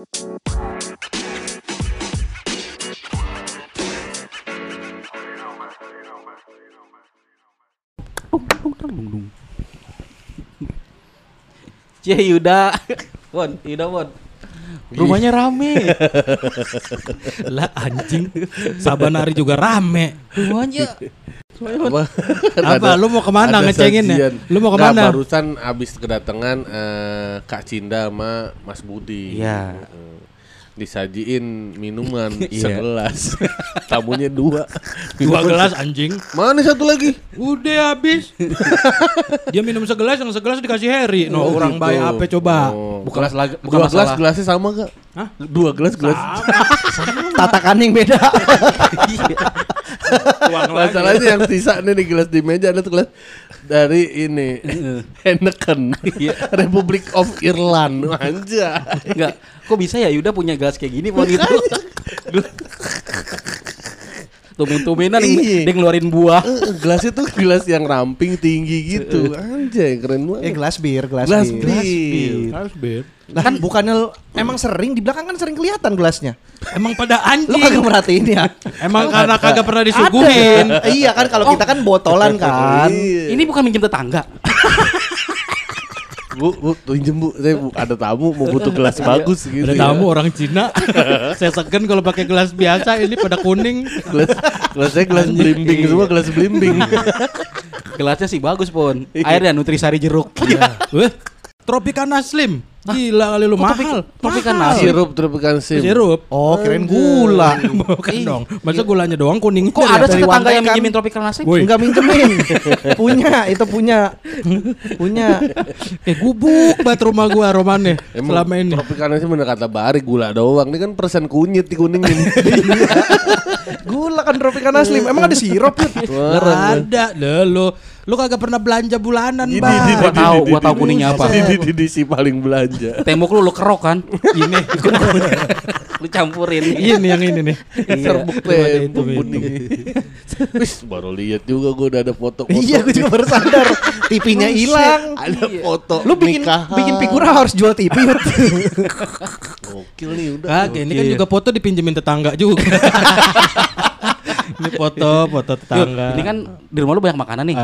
Cie Yuda. Won, Yuda Won. Rumahnya rame. Lah anjing. Sabanari juga rame. Rumahnya. Apa? Apa lu mau ke mana ngecengin ya? Lu mau Nggak, ke mana? barusan abis kedatangan eh, Kak Cinda sama Mas Budi. Iya. Eh, Disajiin minuman Iya. segelas. Tamunya dua. Dua gelas anjing. Mana satu lagi? Udah habis. Dia minum segelas, yang segelas dikasih Harry. No, Oh, orang gitu. bayi apa coba? Oh. Bukan Gelas- masalah- bukan dua gelas masalah. gelasnya sama gak? Hah? Dua gelas gelas. Tatakan yang beda. Lagi. Masalahnya yang sisa nih di gelas di meja ada tuh gelas dari ini Heineken Republic of Ireland aja. Enggak. Kok bisa ya Yuda punya gelas kayak gini Won gitu. Tumen-tumenan Iya. dia ngeluarin buah. Eh, gelasnya tuh gelas yang ramping tinggi gitu. Anjay keren Eh banget. gelas bir, gelas, Gelas bir. bir. Harus bir. Nah, kan bukannya emang sering di belakang kan sering kelihatan gelasnya. Emang pada Lu anjing. kagak merhatiin ya? Emang karena kagak pernah disuguhin. iya kan kalau kita kan botolan kan. Iya. Ini bukan minjem tetangga. Bu, bu, pinjem bu, saya bu, ada tamu mau butuh gelas bagus gitu. Ada ya. tamu orang Cina. Saya segen kalau pakai gelas biasa ini pada kuning. Gelas, gelasnya gelas belimbing semua, gelas belimbing. Gelasnya sih bagus, Pon. Iya. Airnya nutrisari jeruk. Weh, Tropicana Slim. Gila kali lu mahal. Tropicana Mahal. Sirup tropikan sim. Sirup. Oh, kirain gula. Bukan dong. Masa gulanya doang kuningnya Kok ada sih tetangga yang minjemin tropical nasi? Woi. Enggak minjemin. punya, itu punya. punya. Eh gubuk banget rumah gua romannya Emang selama ini. Tropicana sih bener kata Bari gula doang. Ini kan persen kunyit dikuningin. Gula kan Tropicana Slim. Emang ada sirup Yud? Nggak ada deh lu. Lu kagak pernah belanja bulanan, Ini, Bang. Gua tahu, gua tahu kuningnya apa. Ini di DC paling belanja. Tembok lu lu kerok kan? Ini lu campurin. ini yang ini nih. Serbuk tembok itu, kuning. Wis baru lihat juga gua udah ada foto-foto. Iya, gue juga baru sadar. TV-nya hilang. Ada foto Lu bikin bikin figura harus jual TV. Gokil nih udah. Kagak, ini kan juga foto dipinjemin tetangga juga. ini foto, foto tetangga. ini kan di rumah lu banyak makanan nih.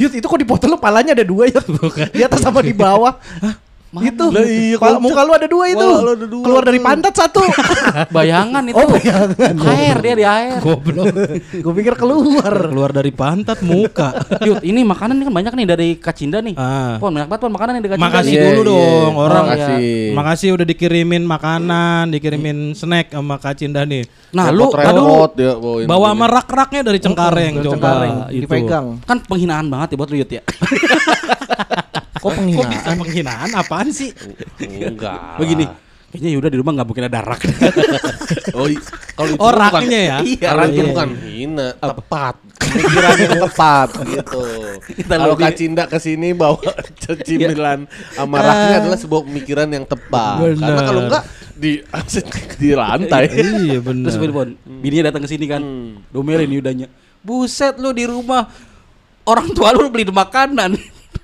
Yud, itu kok di foto lu palanya ada dua Yud. Di atas sama di bawah. Itu. Lah iya, muka lu ada dua itu. Wah, ada dua. Keluar dari pantat satu. Bayangan itu. oh, bayangan. Air dia di air. goblok. Gue pikir keluar. Keluar dari pantat muka. Yud, ini makanan ini kan banyak nih dari Kacinda nih. Ah. Pon, banyak banget pon makanan yang dari Kacinda. Makasih nih. Iya, dulu iya. dong orang. Makasih. Makasih udah dikirimin makanan, dikirimin snack sama Kak Cinda nih. Nah, lu Repot-repot aduh dia bawain Bawa begini. sama rak-raknya dari Cengkareng Dari coba. Cengkareng, itu. dipegang. kan penghinaan banget ya buat lu Yud ya. Kok Kok penghinaan? bisa penghinaan apaan sih? Enggak. Begini. Kayaknya Yuda di rumah nggak mungkin ada rak. Oh, kalau itu Oh, bukan- raknya ya? Iya, Karena itu iya. bukan hina, tepat. Pikiran yang tepat. gitu. Kita Kalau lebih- Kak Cinda ke sini bawa cemilan sama raknya adalah sebuah pemikiran yang tepat. Benar. Karena kalau enggak di di lantai. iya benar. Terus Pon, bininya datang ke sini kan. Domelin Yudanya. Buset lu di rumah orang tua lu beliin makanan.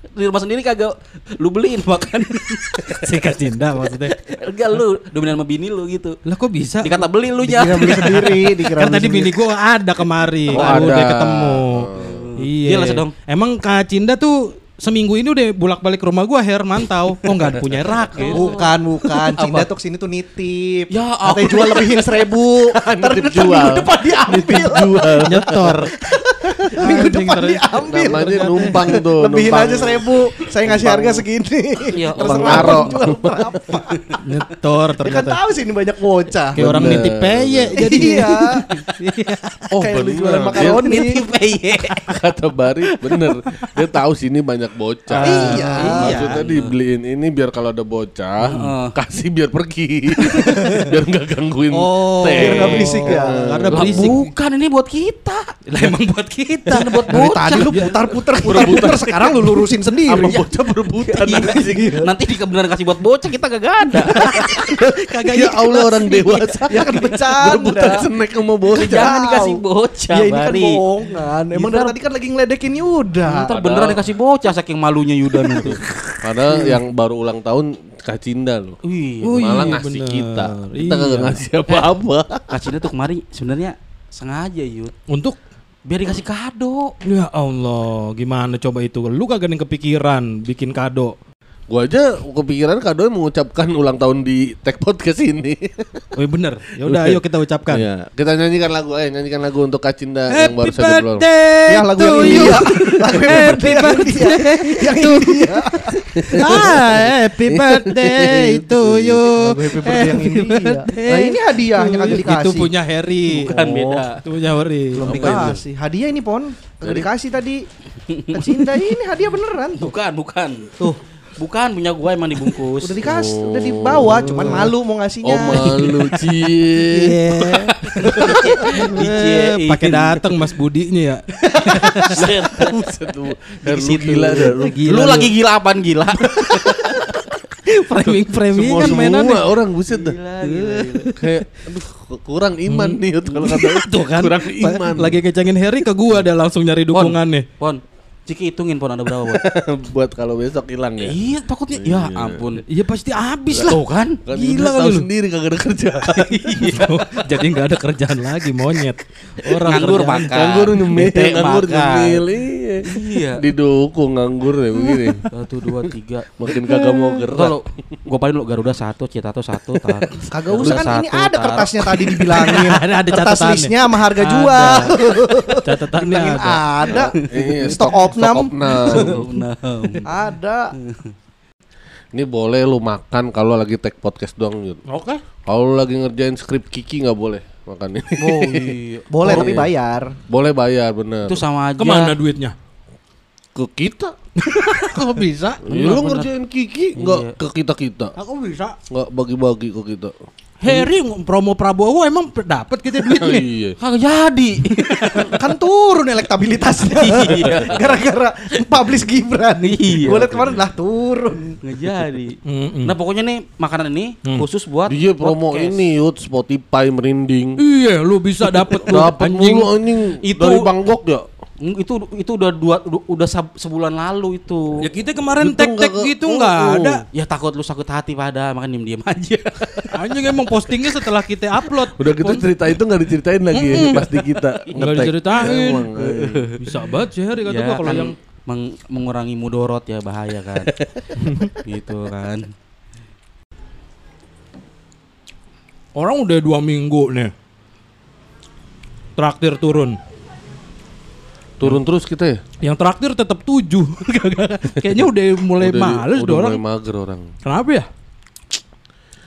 Di rumah sendiri kagak lu beliin makanan. si Kak Cinda maksudnya. Enggak lu dominan sama bini lu gitu. Lah kok bisa? Dikata beli lu nya. Dikira beli sendiri, dikira Kan beli tadi sendiri. bini gua ada kemari, Oh, ada. udah ketemu. Iya. Dia lah sedang. Emang Kak Cinda tuh seminggu ini udah bolak-balik ke rumah gua Her mantau. Kok nggak punya rak gitu. Bukan, bukan. Cinda tuh ke sini tuh nitip. Ya Katanya jual lebihin seribu. Ntar jual. minggu depan diambil. Jual. Nyetor. Minggu depan terus- diambil. Namanya numpang tuh. Lebihin numpang. aja seribu. Saya ngasih harga segini. Iya, Terserah Bang Aro. jual berapa. Nyetor Ya kan ternyata. tahu sih ini banyak bocah. Kayak orang nitip peye jadi. Iya. Oh, Kayak bener. jualan makaroni. Nitip iya. Kata Bari bener Dia tahu sini banyak bocah Iya. Maksudnya dibeliin ini biar kalau ada bocah Kasih biar pergi Biar nggak gangguin Oh. teh Biar nggak berisik ya. Karena berisik. bukan ini buat kita. Lah emang buat kita. Buat Dari bocah. tadi lu putar-putar putar-putar sekarang lu lurusin sendiri. Sama bocah berebutan Iya. Nanti di kebenaran kasih buat bocah kita gak ada. Kagak Ya Allah orang dewasa Ya kan bercanda. Berebutan snack sama bocah Jangan dikasih bocah. Ya ini kan bohongan. Emang dari tadi kan lagi ngeledekin Yuda. Ntar beneran dikasih bocah saking malunya Yuda nanti. Padahal yang baru ulang tahun Kacinda loh. Wih, Oh, Malah iya, ngasih bener. kita. Kita Iya. kagak ngasih apa-apa. Kak Cinta tuh kemarin sebenarnya sengaja yud Untuk biar dikasih kado. Ya Allah, gimana coba itu? Lu kagak yang kepikiran bikin kado. Gua aja kepikiran kado mengucapkan ulang tahun di Tech Podcast ini. Oh iya bener. Ya udah ayo kita ucapkan. Iya. Kita nyanyikan lagu, eh nyanyikan lagu untuk Kacinda yang baru Happy saja keluar. birthday Ya lagu to yang you. India. Lagu yang Happy India, yang. Yang India. ah, happy birthday to you. Lagu Happy Birthday yang India. Nah ini hadiahnya kagak dikasih. Itu punya Harry. Bukan Oh. beda. Itu punya Harry. Belum dikasih. Hadiah ini pon. Kagak dikasih tadi. Cinta ini hadiah beneran tuh. Bukan, bukan. Tuh. Bukan punya gua emang dibungkus. Udah dikasih, udah dibawa, cuman malu mau ngasihnya. Oh malu cie. Iya. Diciein. Pakai datang Mas Budinya ya. Buset lu. Gila dah lu. Lagi gila apaan gila? framing framing Semua kan mainan. semua orang buset dah. Kayak aduh kurang iman nih Yud, kalau kata. Tuh kan. Kurang iman. Lagi kecengin Harry ke gua ada langsung nyari dukungannya. Pon, Ciki hitungin pon ada berapa pon? buat kalau besok hilang ya. Iya takutnya. Ya ampun. Iya pasti habis lah. Tuh kan? Kan Gila tahu lu. sendiri kagak ada kerja. Jadi nggak ada kerjaan lagi monyet. Orang Nganggur kerjaan- makan. nganggur nyemil, nganggur nyemil. Iya. Iya. Didukung nganggur ya begini. Satu dua tiga. Makin kagak mau gerak. Kalau gua paling lu Garuda satu, Citato satu, tar. Kagak usah kan ini ada tar. kertasnya tadi dibilangin. Ada- ada Kertas listnya sama harga jual. Catatannya ada. ada. Iya, Stok opnam. opnam. Nah, Ada. Ini boleh lu makan kalau lagi take podcast doang Yud. Oke. Kalau lu lagi ngerjain skrip Kiki nggak boleh makan ini. Oh iya. Boleh Oh, tapi iya. bayar. boleh bayar bener. Itu sama aja. Ke mana duitnya? ke kita. Kok bisa? Ya, lu ngerjain Kiki nggak Iya. ke kita kita. Aku bisa. Nggak bagi-bagi ke kita. Harry promo Prabowo emang dapat kita duitnya. iya. Kagak jadi. kan turun elektabilitasnya. Gara-gara publish Gibran. Iya. Gue liat kemarin lah turun. Nggak jadi. Mm-mm. Nah pokoknya nih makanan ini khusus buat Dia promo podcast. ini Yud Spotify merinding. Iya, lu bisa dapat anjing. mulu anjing Itu- dari Bangkok ya. Itu itu udah dua udah- sebulan lalu itu. Ya kita kemarin Itu tek-tek gitu nggak oh. ada. Ya takut lu sakit hati pada makanya diem-diem aja. Anjing emang postingnya setelah kita upload. Udah gitu cerita itu nggak diceritain lagi ya, pas di kita Nggak diceritain. Emang, eh. Bisa banget sih Harry kata ya gua kalau kan yang meng- mengurangi mudorot ya bahaya kan. gitu kan. orang udah dua minggu nih. Traktir turun. Turun terus kita ya. Yang traktir tetap tujuh. Kayaknya udah mulai Udah males udah orang. mulai mager orang. Kenapa ya?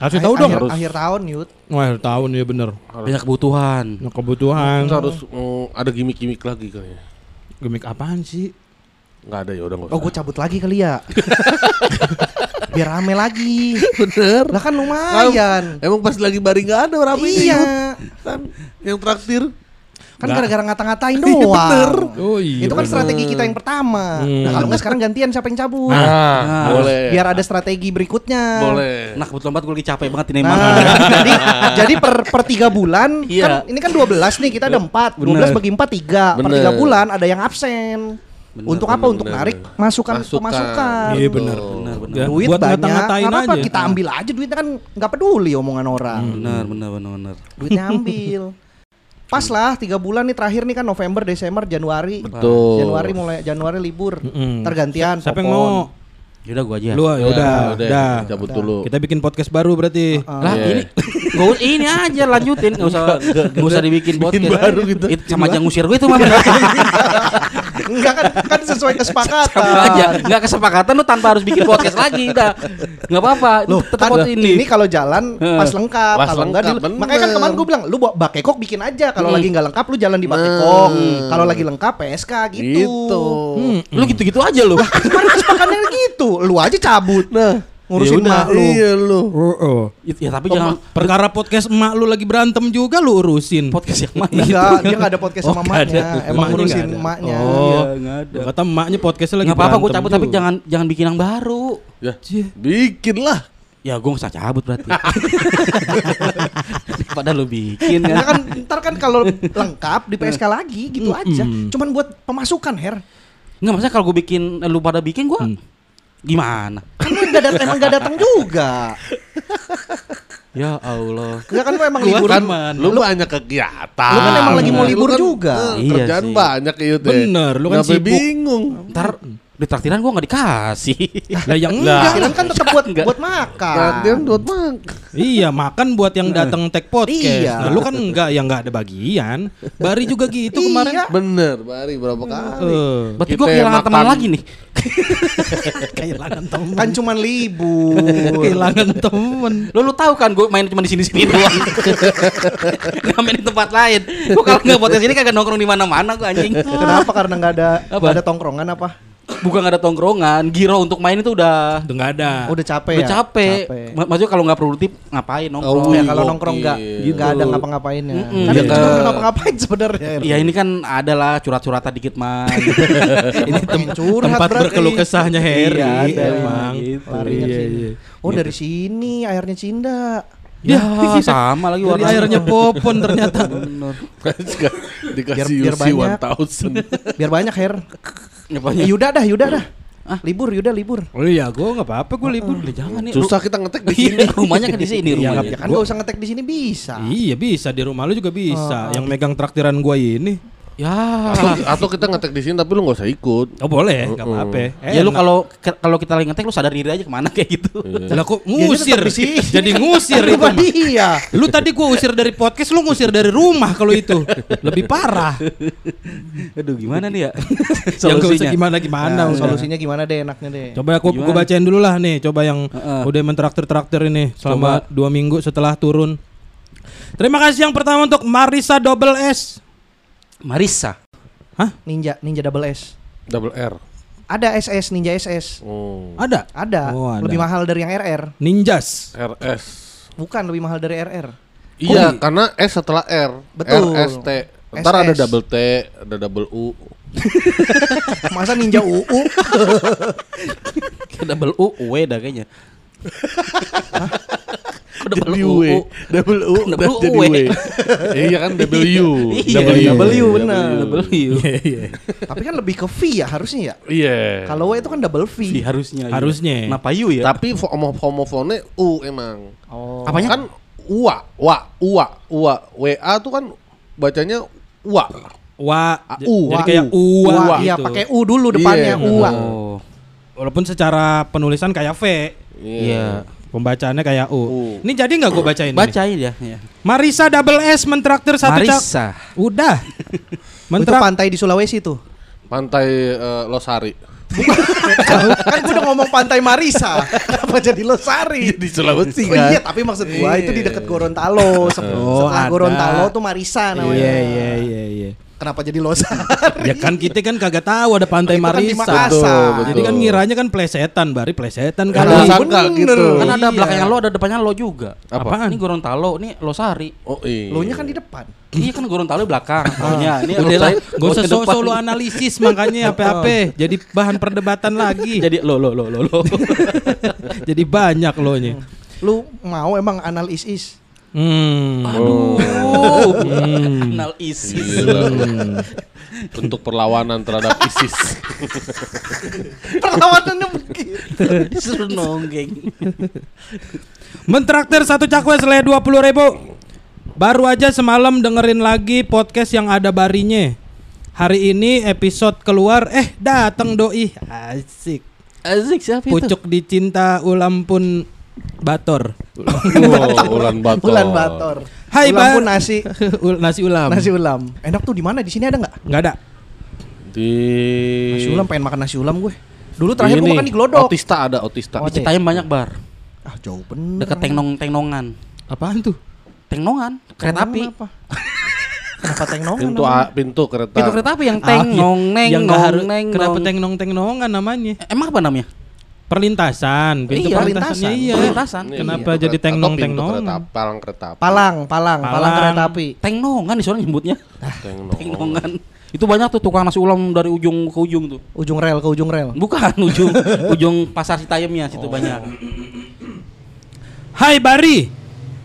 Kasih tahu dong. akhir, Harus. akhir tahun Yud. Wah, tahun ya bener. Banyak kebutuhan. Nah, kebutuhan. Kita harus mm, ada gimmick-gimmick lagi kayaknya. Gemik apaan sih? Nggak ada ya udah nggak Oh gue cabut lagi kali ya. Biar rame lagi. Bener. Lah kan lumayan. Emang pas lagi baring nggak ada rame Iya. kan yang traktir. Kan gara-gara ngata-ngatain doang. Oh iya. Itu kan bener. strategi kita yang pertama. Hmm. Nah kalau nggak sekarang gantian siapa yang cabut. Nah, boleh. Biar ada strategi berikutnya. boleh. Nah kebetulan banget gue lagi capek banget ini Nah, jadi jadi per per tiga bulan Iya. kan ini kan 12 nih kita ada 4. 12 Bener. bagi 4 3. Per Bener. 3 bulan ada yang absen. Bener, Untuk apa? bener, Untuk bener. narik masukan Masukan. pemasukan. Iya benar. Benar, benar. Duit buat banyak, apa-apa aja. kita ambil aja duitnya kan nggak peduli omongan orang. Benar, benar, benar, benar. Duitnya ambil. Pas lah tiga bulan nih terakhir nih kan November, Desember, Januari. Betul. Januari mulai Januari libur. Mm-mm. Tergantian. Siapa yang mau? Yaudah gue aja. Lu ya udah, udah, udah. cabut dulu. Kita bikin podcast baru berarti. Lah Iya. ini gak usah ini aja lanjutin nggak usah nggak usah dibikin podcast baru gitu. Itu sama aja ngusir gue itu mah Enggak kan kan sesuai kesepakatan. sama aja nggak kesepakatan lu tanpa harus bikin podcast lagi udah nggak apa-apa Loh, tetap kan ini. ini kalau jalan pas lengkap, Pas kalau enggak lengkap, di- makanya kan kemarin gue bilang, lu bawa bakekok bikin aja. Kalau Hmm. lagi nggak lengkap lu jalan di bakekok. Hmm. Kalau lagi lengkap PSK gitu. Gitu. Hmm. lu gitu-gitu aja lu Kemarin kesepakatannya gitu. Lu aja cabut. Nah, Ngurusin Ya mak lu. Iya lu. Oh, oh. ya tapi jangan Perkara podcast emak lu lagi berantem juga lu urusin. podcast yang mana Enggak, dia nggak ada podcast sama Oh, nggak emaknya. Emang ngurusin emaknya. Oh, Iya, nggak ada. Kata emaknya podcastnya lagi nggak apa-apa gue berantem cabut tapi jangan jangan bikin yang baru Ya, bikin lah. ya gue nggak usah cabut berarti padahal lu bikin Ya kan kan ntar kan kalau lengkap di PSK lagi gitu aja. Mm-mm. Cuman buat pemasukan, Her. nggak maksudnya kalau gue bikin lu pada bikin gue Hmm. gimana Kan lu gak datang emang gak datang juga. Ya Allah. Ya kan lu emang Keluar libur. kan, lu banyak kegiatan. Lu kan emang lagi mau Lu libur kan, juga. eh, Iya kerjaan sih. banyak ya deh. Bener, lu kan Kenapa sibuk. bingung. Ntar di traktiran gua nggak dikasih. Lah yang enggak. Kirain kan tetap buat Enggak. buat makan. Gantian buat mak. Iya, makan buat yang datang tag podcast. Iya. Nah, lu kan enggak yang enggak ada bagian. Bari juga gitu Iya. kemarin. Bener, Bari berapa kali? Eh, Berarti gua kehilangan makan- teman lagi nih. kehilangan temen. Kan cuman libur. kehilangan temen. Lo lu tahu kan gue main cuma di sini-sini doang. Nggak main di tempat lain. Gue kalau nggak podcast ini kagak nongkrong di mana-mana gue anjing. Kenapa? Karena nggak ada Apa? nggak ada tongkrongan apa? Bukan nggak ada tongkrongan, giro untuk main itu udah Udah enggak ada. Udah capek udah ya. capek. Ma- Maksudnya kalau nggak produktif ngapain nongkrong? Oh, Ya kalau nongkrong nggak gokil. nggak ada ngapa-ngapainnya. Mm-mm. Kan Iya. itu juga nggak ngapa-ngapain sebenarnya. Ya ini kan adalah curhat-curhatan dikit man. ini pengen curhat Tempat berarti. berkeluh kesahnya Harry Iya, ada emang. gitu. Larinya Iya, iya. Oh dari sini airnya Cinda. Ya, sama lagi warnanya. airnya popon ternyata. Bener. Dikasih Biar- biar UC banyak. 1000. Biar banyak. Apanya? Eh, Yuda dah, Yuda dah. Libur, Yuda libur. Oh iya, gua enggak apa-apa, gua libur. Lah, jangan nih. Susah kita ngetek di Iya, sini. rumahnya kan di sini Iya, rumahnya. Ya kan gak usah ngetek di sini bisa. Iya bisa di rumah lu juga bisa. Yang megang traktiran gua ini. Ya. Atau, atau kita ngetek di sini tapi lu nggak usah ikut. Oh boleh, nggak apa-apa. Ya lu kalau kalau kita lagi ngetek lu sadar diri aja ke mana kayak gitu. Lah kok Dia ngusir sini. Jadi ngusir itu. Mah. dia. Lu tadi gua usir dari podcast, lu ngusir dari rumah kalau itu. Lebih parah. Aduh gimana nih ya? Solusinya. gimana gimana Nah, solusinya gimana deh enaknya deh. Coba aku Gimana? gua bacain dulu lah nih, coba yang Heeh. udah mentraktir-traktir ini selama dua minggu setelah turun. Terima kasih yang pertama untuk Marisa Double S. Marisa. Ninja, Ninja Double S. Double R. Ada SS, Ninja SS. Oh. Ada? Ada. Oh, ada. Lebih mahal dari yang RR. Ninjas. RS. Bukan lebih mahal dari RR. Iya, karena S setelah R. Betul. RST. Ntar ada double T, ada double U. Masa Ninja UU? Kayak double U, W dah kayaknya. Double Jadi U, W. U? Double U Double U, jadi W. W. Iya kan W. Iya, W, benar. Double U. Tapi kan lebih ke V ya harusnya ya. Iya. Kalau W itu kan double V. Iya, harusnya. iya. Harusnya. Kenapa U ya? Tapi fo- homo homofonnya U emang. Oh. Apanya? Kan UA, wa, UA, UA, WA tuh kan bacanya UA. Wa, U. jadi Wa. kayak U. Wah, gitu. iya pakai U dulu depannya Iya, UA. Oh. Walaupun secara penulisan kayak V, Iya. pembacaannya kayak U. U. Ini jadi nggak gue bacain ini? Bacain ya. ya. Marisa Double S mentraktir satu cak. Marisa. Udah. Itu pantai di Sulawesi tuh. Pantai eh, Losari. kan gue udah ngomong pantai Marisa. Kenapa jadi Losari? Di Sulawesi Oh iya, tapi maksud gua itu di dekat Gorontalo. Oh, Setelah ada. Gorontalo tuh Marisa namanya. Iya iya iya iya. Kenapa jadi Losari? Ya kan kita kan kagak tahu ada pantai kan di Marisa. Makassar. Betul, Jadi kan ngiranya kan plesetan, bari plesetan Kan kali. sangka gitu. Kan ada Iya. belakangnya lo, ada depannya lo juga. Apa? Apaan? Ini Gorontalo, ini Losari. Oh iya. Lo nya kan di depan. Iya kan Gorontalo di belakang. Pokoknya ini Udah lah, gak usah depan. solo analisis makanya apa-apa. Jadi bahan perdebatan lagi. Jadi lo lo lo lo lo. Jadi banyak lo nya. Lu mau emang analisis? Hmm. Oh. Hmm. Kenal ISIS. Bentuk perlawanan terhadap ISIS. Perlawanannya begitu. Disuruh nonggeng. Mentraktir satu cakwe selai dua puluh ribu. Baru aja semalam dengerin lagi podcast yang ada barinya. Hari ini episode keluar, eh datang doi asik. Azik siapa itu? Pucuk dicinta ulam pun bator. Wow, Ulan Bator. Bulan Bator. Hai, ulam pun nasi. Ul- nasi ulam. Nasi ulam. Enak tuh di mana? Di sini ada nggak? Nggak ada. Di Nasi ulam pengen makan nasi ulam gue. Dulu terakhir gue makan di Glodok. Otista ada Otista. Oh, Citayam banyak bar. Ah jauh bener. Deket Tengnong Tengnongan. Apaan tuh? Tengnongan, kereta api. Apa? Kenapa tengnongan? Pintu? A, pintu kereta. Pintu kereta api yang Ah, tengnong iya. neng yang nggak nong neng kenapa nong. tengnong tengnongan namanya? Emang apa namanya? Perlintasan, pintu Iya, perlintasannya perlintasan. iya. Perlintasan. Kenapa pintu jadi tengnong tengnongan? kereta, palang kereta api. Palang, palang, palang, Palang. kereta api. Tengnongan di sana nyebutnya. Tengnong. Tengnongan. Itu banyak tuh tukang nasi ulam dari ujung ke ujung tuh. Ujung rel ke ujung rel. Bukan ujung ujung pasar Citayamnya situ banyak. Hai Bari,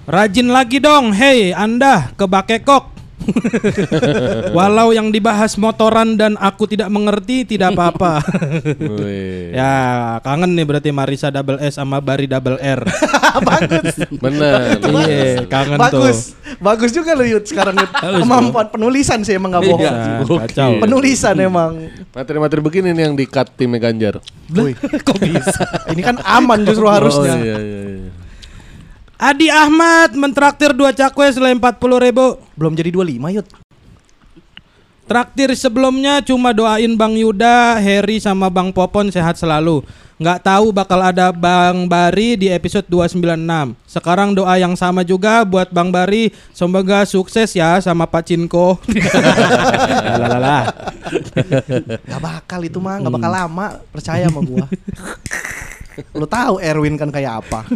rajin lagi dong. Hei Anda ke Bakekok. Walau yang dibahas motoran dan aku tidak mengerti tidak apa-apa. Ya, kangen nih berarti Marisa double S sama Bari double R. Bagus. Bener. Iya, kangen Bagus. Bagus juga lu Yud sekarang Yud. Bagus, Kemampuan penulisan sih emang gak bohong. tuh. Nah, kacau. Penulisan emang. Materi-materi begini nih yang di-cut timnya Ganjar. Wih, kok bisa? Ini kan aman justru harusnya. Oh, iya, iya, iya. Adi Ahmad mentraktir dua cakwe selain 40 ribu. Belum jadi 25 Yud. Traktir sebelumnya cuma doain Bang Yuda, Harry sama Bang Popon sehat selalu. Nggak tahu bakal ada Bang Bari di episode 296. Sekarang doa yang sama juga buat Bang Bari. Semoga sukses ya sama Pak Cinko. Lalalala. Gak bakal itu mah, gak bakal lama. Percaya sama gua. Lu tahu Erwin kan kayak apa?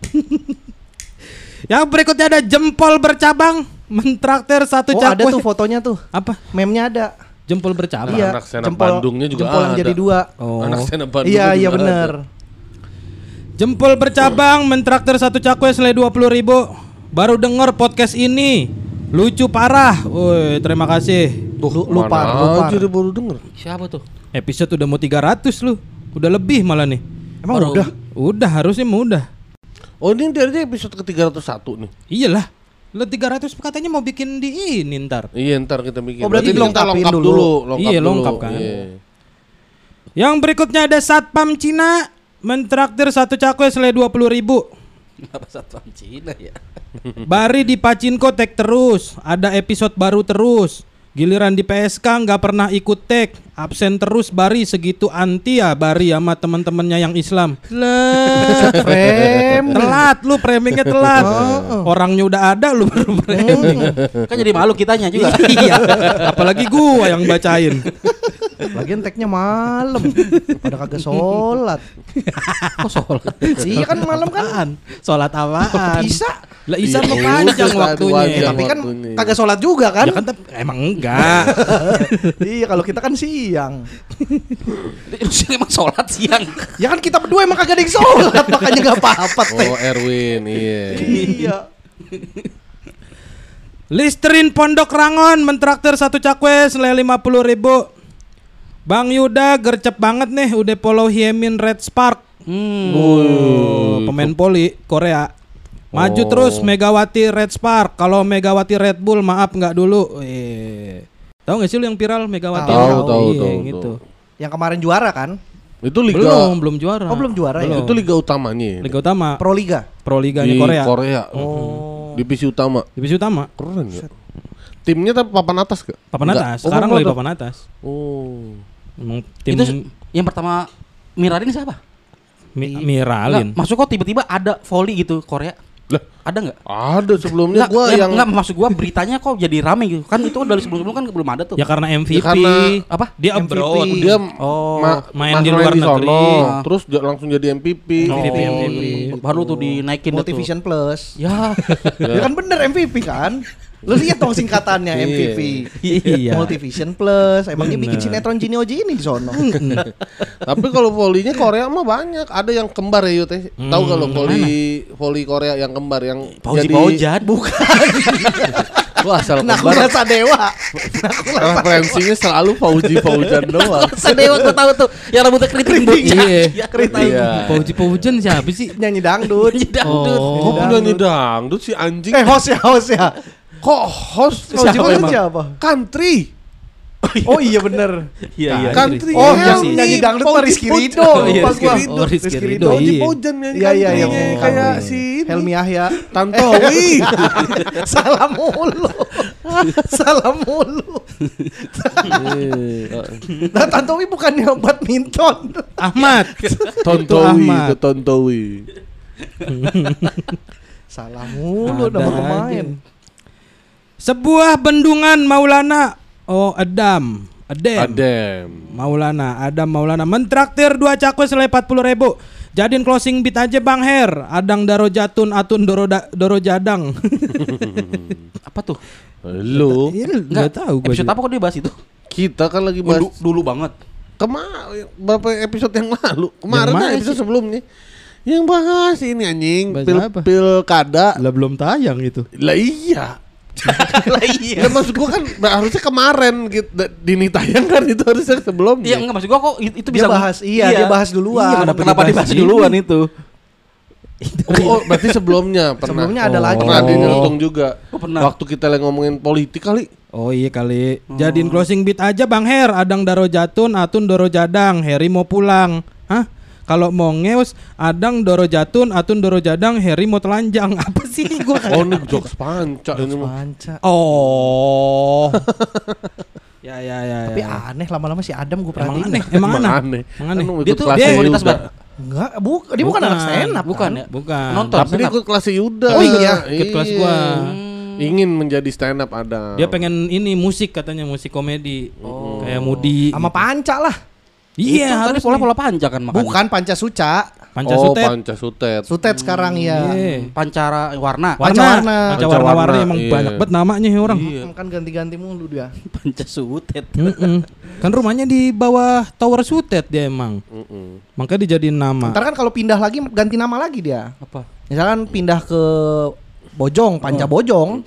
Yang berikutnya ada jempol bercabang mentraktir satu Oh ada cakwe. tuh fotonya tuh. Apa? Memnya ada. Jempol bercabang. Iya. Anak stand up Bandungnya juga jempol yang ada. jadi dua. Oh. Anak up Bandung Iya iya ada. bener. Jempol bercabang mentraktir satu cakwe selai 20 ribu Baru denger podcast ini Lucu parah Woi terima kasih Lu, Mana lupa, lupa. aja dia baru denger. Siapa tuh? Episode udah mau 300 lu Udah lebih malah nih Emang Baru- udah? Udah harusnya mau udah Oh ini dari episode ke 301 nih. Iyalah Lo 300 katanya mau bikin di ini ntar Iya ntar kita bikin. Oh, berarti kita lengkap dulu. dulu. lengkap Iya, lengkap kan. Iya. Yang berikutnya ada Satpam Cina Mentraktir satu cakwe selai 20 ribu Kenapa satpam Cina ya? Bari di Pacinko tag terus Ada episode baru terus Giliran di PSK nggak pernah ikut tag Absen terus Bari segitu anti ya Bari sama teman-temannya yang Islam Lah Frame. Telat lu framingnya telat Orangnya udah ada lu baru framing Kan jadi malu kitanya juga. Iya Apalagi gua yang bacain Lagian tagnya malam. Pada kagak sholat. Kok sholat? Iya kan malam kan. Sholat apaan? Bisa. Lah Isa Iya, mau panjang waktunya. Tapi kan kagak sholat juga kan. Ya kan tapi emang enggak iya kalau kita kan siang. Lu sih emang sholat siang. Ya kan kita berdua emang kagak ada yang sholat makanya nggak apa-apa teh. Oh Erwin, iya. Iya. Listerin Pondok Rangon mentraktir satu cakwe selai 50 ribu Bang Yuda gercep banget nih udah follow Hyemin Red Spark Hmm. Oh, pemain poli Korea Maju Oh. terus Megawati Red Spark Kalau Megawati Red Bull maaf nggak dulu eh. Tahu nggak sih lu yang viral Megawati Tahu, Red- tahu, Iya, tahu, yang itu. Yang kemarin juara kan? Itu liga Belum, belum juara Oh belum juara ya? itu liga utamanya. ya? Liga utama Pro Liga. Pro Liganya di Korea Korea. Oh. Divisi utama. Divisi utama Keren ya. Timnya tapi papan atas gak? Papan Enggak. atas Oh, Sekarang papan lagi papan atas Oh. Emang tim Itu yang pertama Mirarin siapa? Mi- Miralin Nggak, maksud kok tiba-tiba ada volley gitu Korea? Lah, Ada nggak? ada sebelumnya Nggak, gua ya, yang nggak, maksud gua beritanya kok jadi rame gitu. Kan itu dari sebelum-sebelum kan belum ada tuh. Ya karena MVP Ya karena- apa? Dia MVP. abroad dia Oh, ma- main di luar sono, negeri. terus langsung jadi MVP. MVP, Oh, MVP. Baru tuh dinaikin dah tuh. Plus. Ya. Ya kan bener MVP kan? Lu lihat dong singkatannya Iya. MVP. Iya. Multivision Plus. Emangnya bikin sinetron Jini Oji ini di sono. Tapi kalau volinya Korea mah banyak. Ada yang kembar ya Yud. eh. Tahu kalau voli voli Korea yang kembar yang Pauji jadi Paujan. Bukan. Wah, asal Nah, kembar. Nakula Sadewa. Referensinya selalu Fauji Faujan doang. Sadewa gua tahu tuh. Yang rambutnya keriting bocah. Iya. keriting. Iya. Pauji Paujan siapa sih? Nyanyi dangdut. Dangdut. Oh, penyanyi dangdut si anjing. Eh host ya host ya. Kok host siapa Faujan emang? siapa? Country. Oh iya bener. Iya, iya. Country. Oh Iya, yang iya. nyanyi dangdut mah Rizky iya, lupa Rizky gua. Oh, Rizky Ridho, Fauji iya. Faujan yang Iya iya iya. Oh, kayak iya. si ini. Helmi Yahya. Tantowi. Salah mulu. Salah mulu. Nah, Tantowi bukannya badminton. Ahmad. Tontowi, Ahmad. itu Tontowi. Salah mulu nama pemain. Sebuah bendungan Maulana. Oh, Adam. Adem. Adem. Maulana, Adam Maulana mentraktir dua cakwe selai 40 ribu. Jadiin closing beat aja Bang Her. Adang daro jatun atun doro da- doro jadang. Apa tuh? Lu, Enggak tahu gua. Episode juga. apa kok dia bahas itu? kita kan lagi bahas dulu banget. kemarin berapa episode yang lalu? Kemarin kan episode sebelumnya. Yang bahas ini anjing Bahas pil pilkada. Lah belum tayang itu. Lah iya. Lah iya. Ya maksud gua kan harusnya kemarin gitu dini tayang kan itu harusnya sebelumnya. Iya enggak maksud gua kok itu Dia bisa bahas, iya, dia bahas duluan. Iya, kenapa, Kenapa dibahas dibahas duluan itu? Oh, oh, berarti sebelumnya pernah. Sebelumnya ada lagi. Pernah di Oh. Nyeletung juga. Oh, pernah. Waktu kita lagi ngomongin politik kali. Oh iya kali. Jadiin closing beat aja Bang Her. Adang daro jatun, atun doro jadang. Heri mau pulang. Hah? Kalau mau ngeus, adang doro jatun, atun doro jadang, Heri mau telanjang. Apa sih gua Oh, ini jokes panca. Panca. Oh. ya ya ya. Tapi ya. aneh lama-lama si Adam gue Emang perhatiin. aneh, emang aneh. aneh. Emang aneh. Kan Dia ikut tuh kelas dia komunitas bar. Enggak, bu, dia bukan, anak stand up. Bukan kan? ya? Bukan. Nonton. Tapi dia ikut kelas Yuda. Oh iya, ikut kelas gua. Ingin menjadi stand up ada. Dia pengen ini musik katanya musik komedi. Kayak Mudi. Sama Panca lah. Iya, Itu tadi harus pola-pola panca kan makanya. Bukan Panca Suca. Panca oh, Sutet. Panca Sutet. Sutet sekarang ya. Iya. Pancara warna. Warna, Panca-warna. Panca warna-warni Panca-warna, emang iya. banyak banget namanya ya orang. Iya. Kan ganti-ganti mulu dia. Panca sutet. Mm-mm. Kan rumahnya di bawah Tower Sutet dia emang. Mm-mm. Makanya dijadiin nama. Ntar kan kalau pindah lagi ganti nama lagi dia. Apa? Misalkan pindah ke Bojong, Panca Bojong.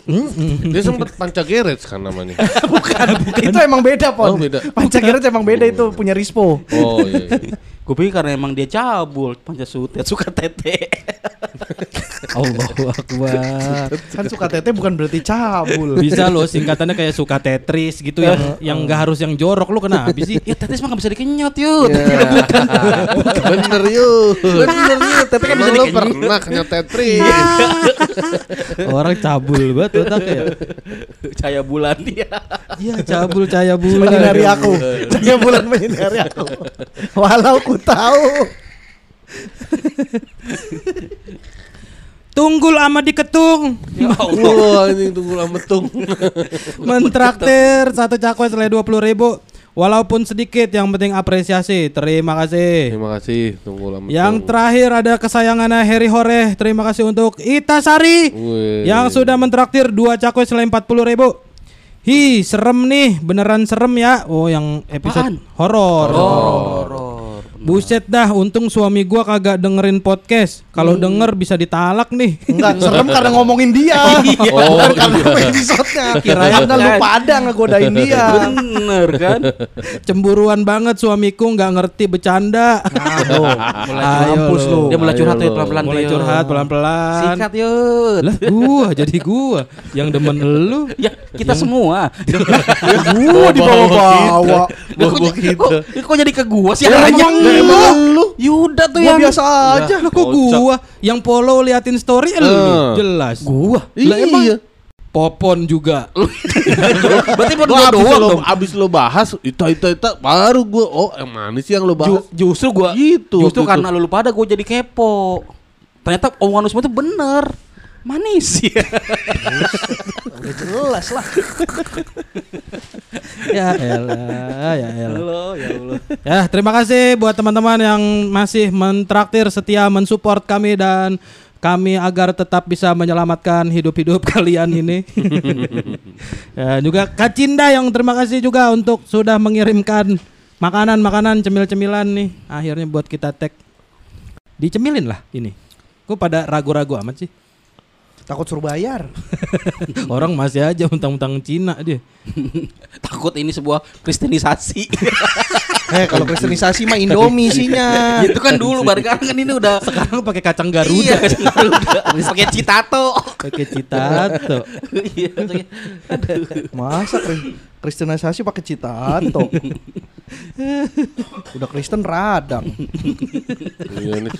Dia sempet Panca Garage kan namanya. bukan, Itu emang beda, Pon. Oh, beda. Panca Garage emang beda itu punya Rispo. Oh iya. iya. Gue pikir karena emang dia cabul panca sutet suka tete. Allahu Akbar. Kan suka tete bukan berarti cabul. Bisa loh singkatannya kayak suka Tetris gitu yang yang nggak harus yang jorok lu kenapa sih? ya tetes mah gak bisa dikenyot yuk. Iya. Bener yuk. Bener yuk. Tapi kan bisa Emang lu dikenyot. pernah kena Tetris. Orang cabul banget otaknya. Cahaya bulan dia. Iya cabul cahaya bulan. menyinari aku. Cahaya bulan menyinari aku. Walau ku tahu. Tunggul ama diketung. Ya Allah. Wah, ini tunggu lama tung. Mentraktir satu cakwe selai dua puluh ribu. Walaupun sedikit, yang penting apresiasi. Terima kasih. Terima kasih, tunggu lama. Yang terakhir ada kesayangannya Heri Hore. Terima kasih untuk Itasari Wih. yang sudah mentraktir dua cakwe selai empat puluh ribu. Hi, serem nih, beneran serem ya. Oh, yang episode horor. Horor. Buset dah, untung suami gua kagak dengerin podcast. Kalau denger bisa ditalak nih. Enggak, serem karena ngomongin dia. Oh, Bukan karena iya. episode-nya. Kirain Karena lu pada ngegodain dia. Bener kan? Cemburuan banget suamiku nggak ngerti bercanda. mulai Ayo mampus lo. lu. Dia mulai curhat tuh pelan-pelan Mulai curhat pelan-pelan. Sikat yuk. Lah gua jadi gua yang demen lu. Ya kita semua. Gua dibawa-bawa. Bawa jadi- kok, kok jadi ke gua sih? Ya? Emang lu. Yuda tuh Gua yang biasa aja. Lah kok gua yang follow liatin story lu Eh. jelas. Gua. Lah emang Iya. Popon juga. Berarti buat Gua doang lo, dong. abis lo bahas itu itu itu baru gua oh yang mana sih yang lo bahas? Ju- justru gua Gitu, Justru gitu. karena lu pada gua jadi kepo. Ternyata omongan lu semua itu bener. Manis ya. Udah jelas lah. ya elah, ya elah. Allah, ya Allah. Ya, terima kasih buat teman-teman yang masih mentraktir setia mensupport kami dan kami agar tetap bisa menyelamatkan hidup-hidup kalian ini. ya, juga Kacinda yang terima kasih juga untuk sudah mengirimkan makanan-makanan cemil-cemilan nih. Akhirnya buat kita tag. Dicemilin lah ini. Kok pada ragu-ragu amat sih? Takut suruh bayar. Orang masih aja untang-untang Cina dia. Takut ini sebuah kristenisasi. Eh kalau kristenisasi mah Indomie isinya. itu kan dulu baru sekarang kan ini udah Sekarang pakai kacang Iya, Garuda, kacang Garuda. Pakai citato. pakai citato. Iya, Masa kri- kristenisasi pakai citato. Udah Kristen radang. Iya nih.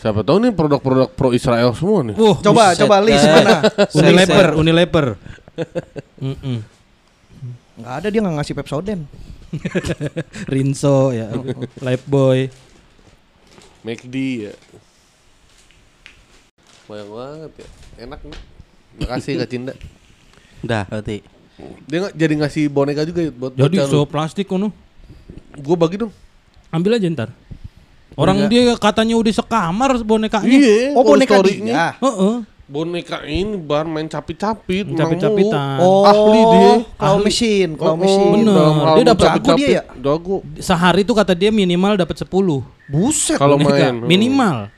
Siapa tahu nih produk-produk pro Israel semua nih. Wuh, Coba buset coba list mana? Unilever, Unilever. Mm-mm. Enggak ada dia nggak ngasih Pepsodent. Rinso ya, Lifebuoy. McD ya. Banyak banget ya. Enak nih. Makasih Kak Cinda. Udah berarti. Dia nggak jadi ngasih boneka juga ya buat Jadi so plastik kono. Gua bagi dong. Ambil aja ntar. Orang dia katanya udah sekamar bonekanya. Iya. Oh boneka dia. Heeh. Boneka ini bar main capit-capit. Capit-capitan. Oh, Ahli dia. Machine, claw Oh, machine. bener. Dia dapat jago dia ya? Jago. Sehari tuh kata dia minimal dapat 10 Buset. Kalau main. Minimal.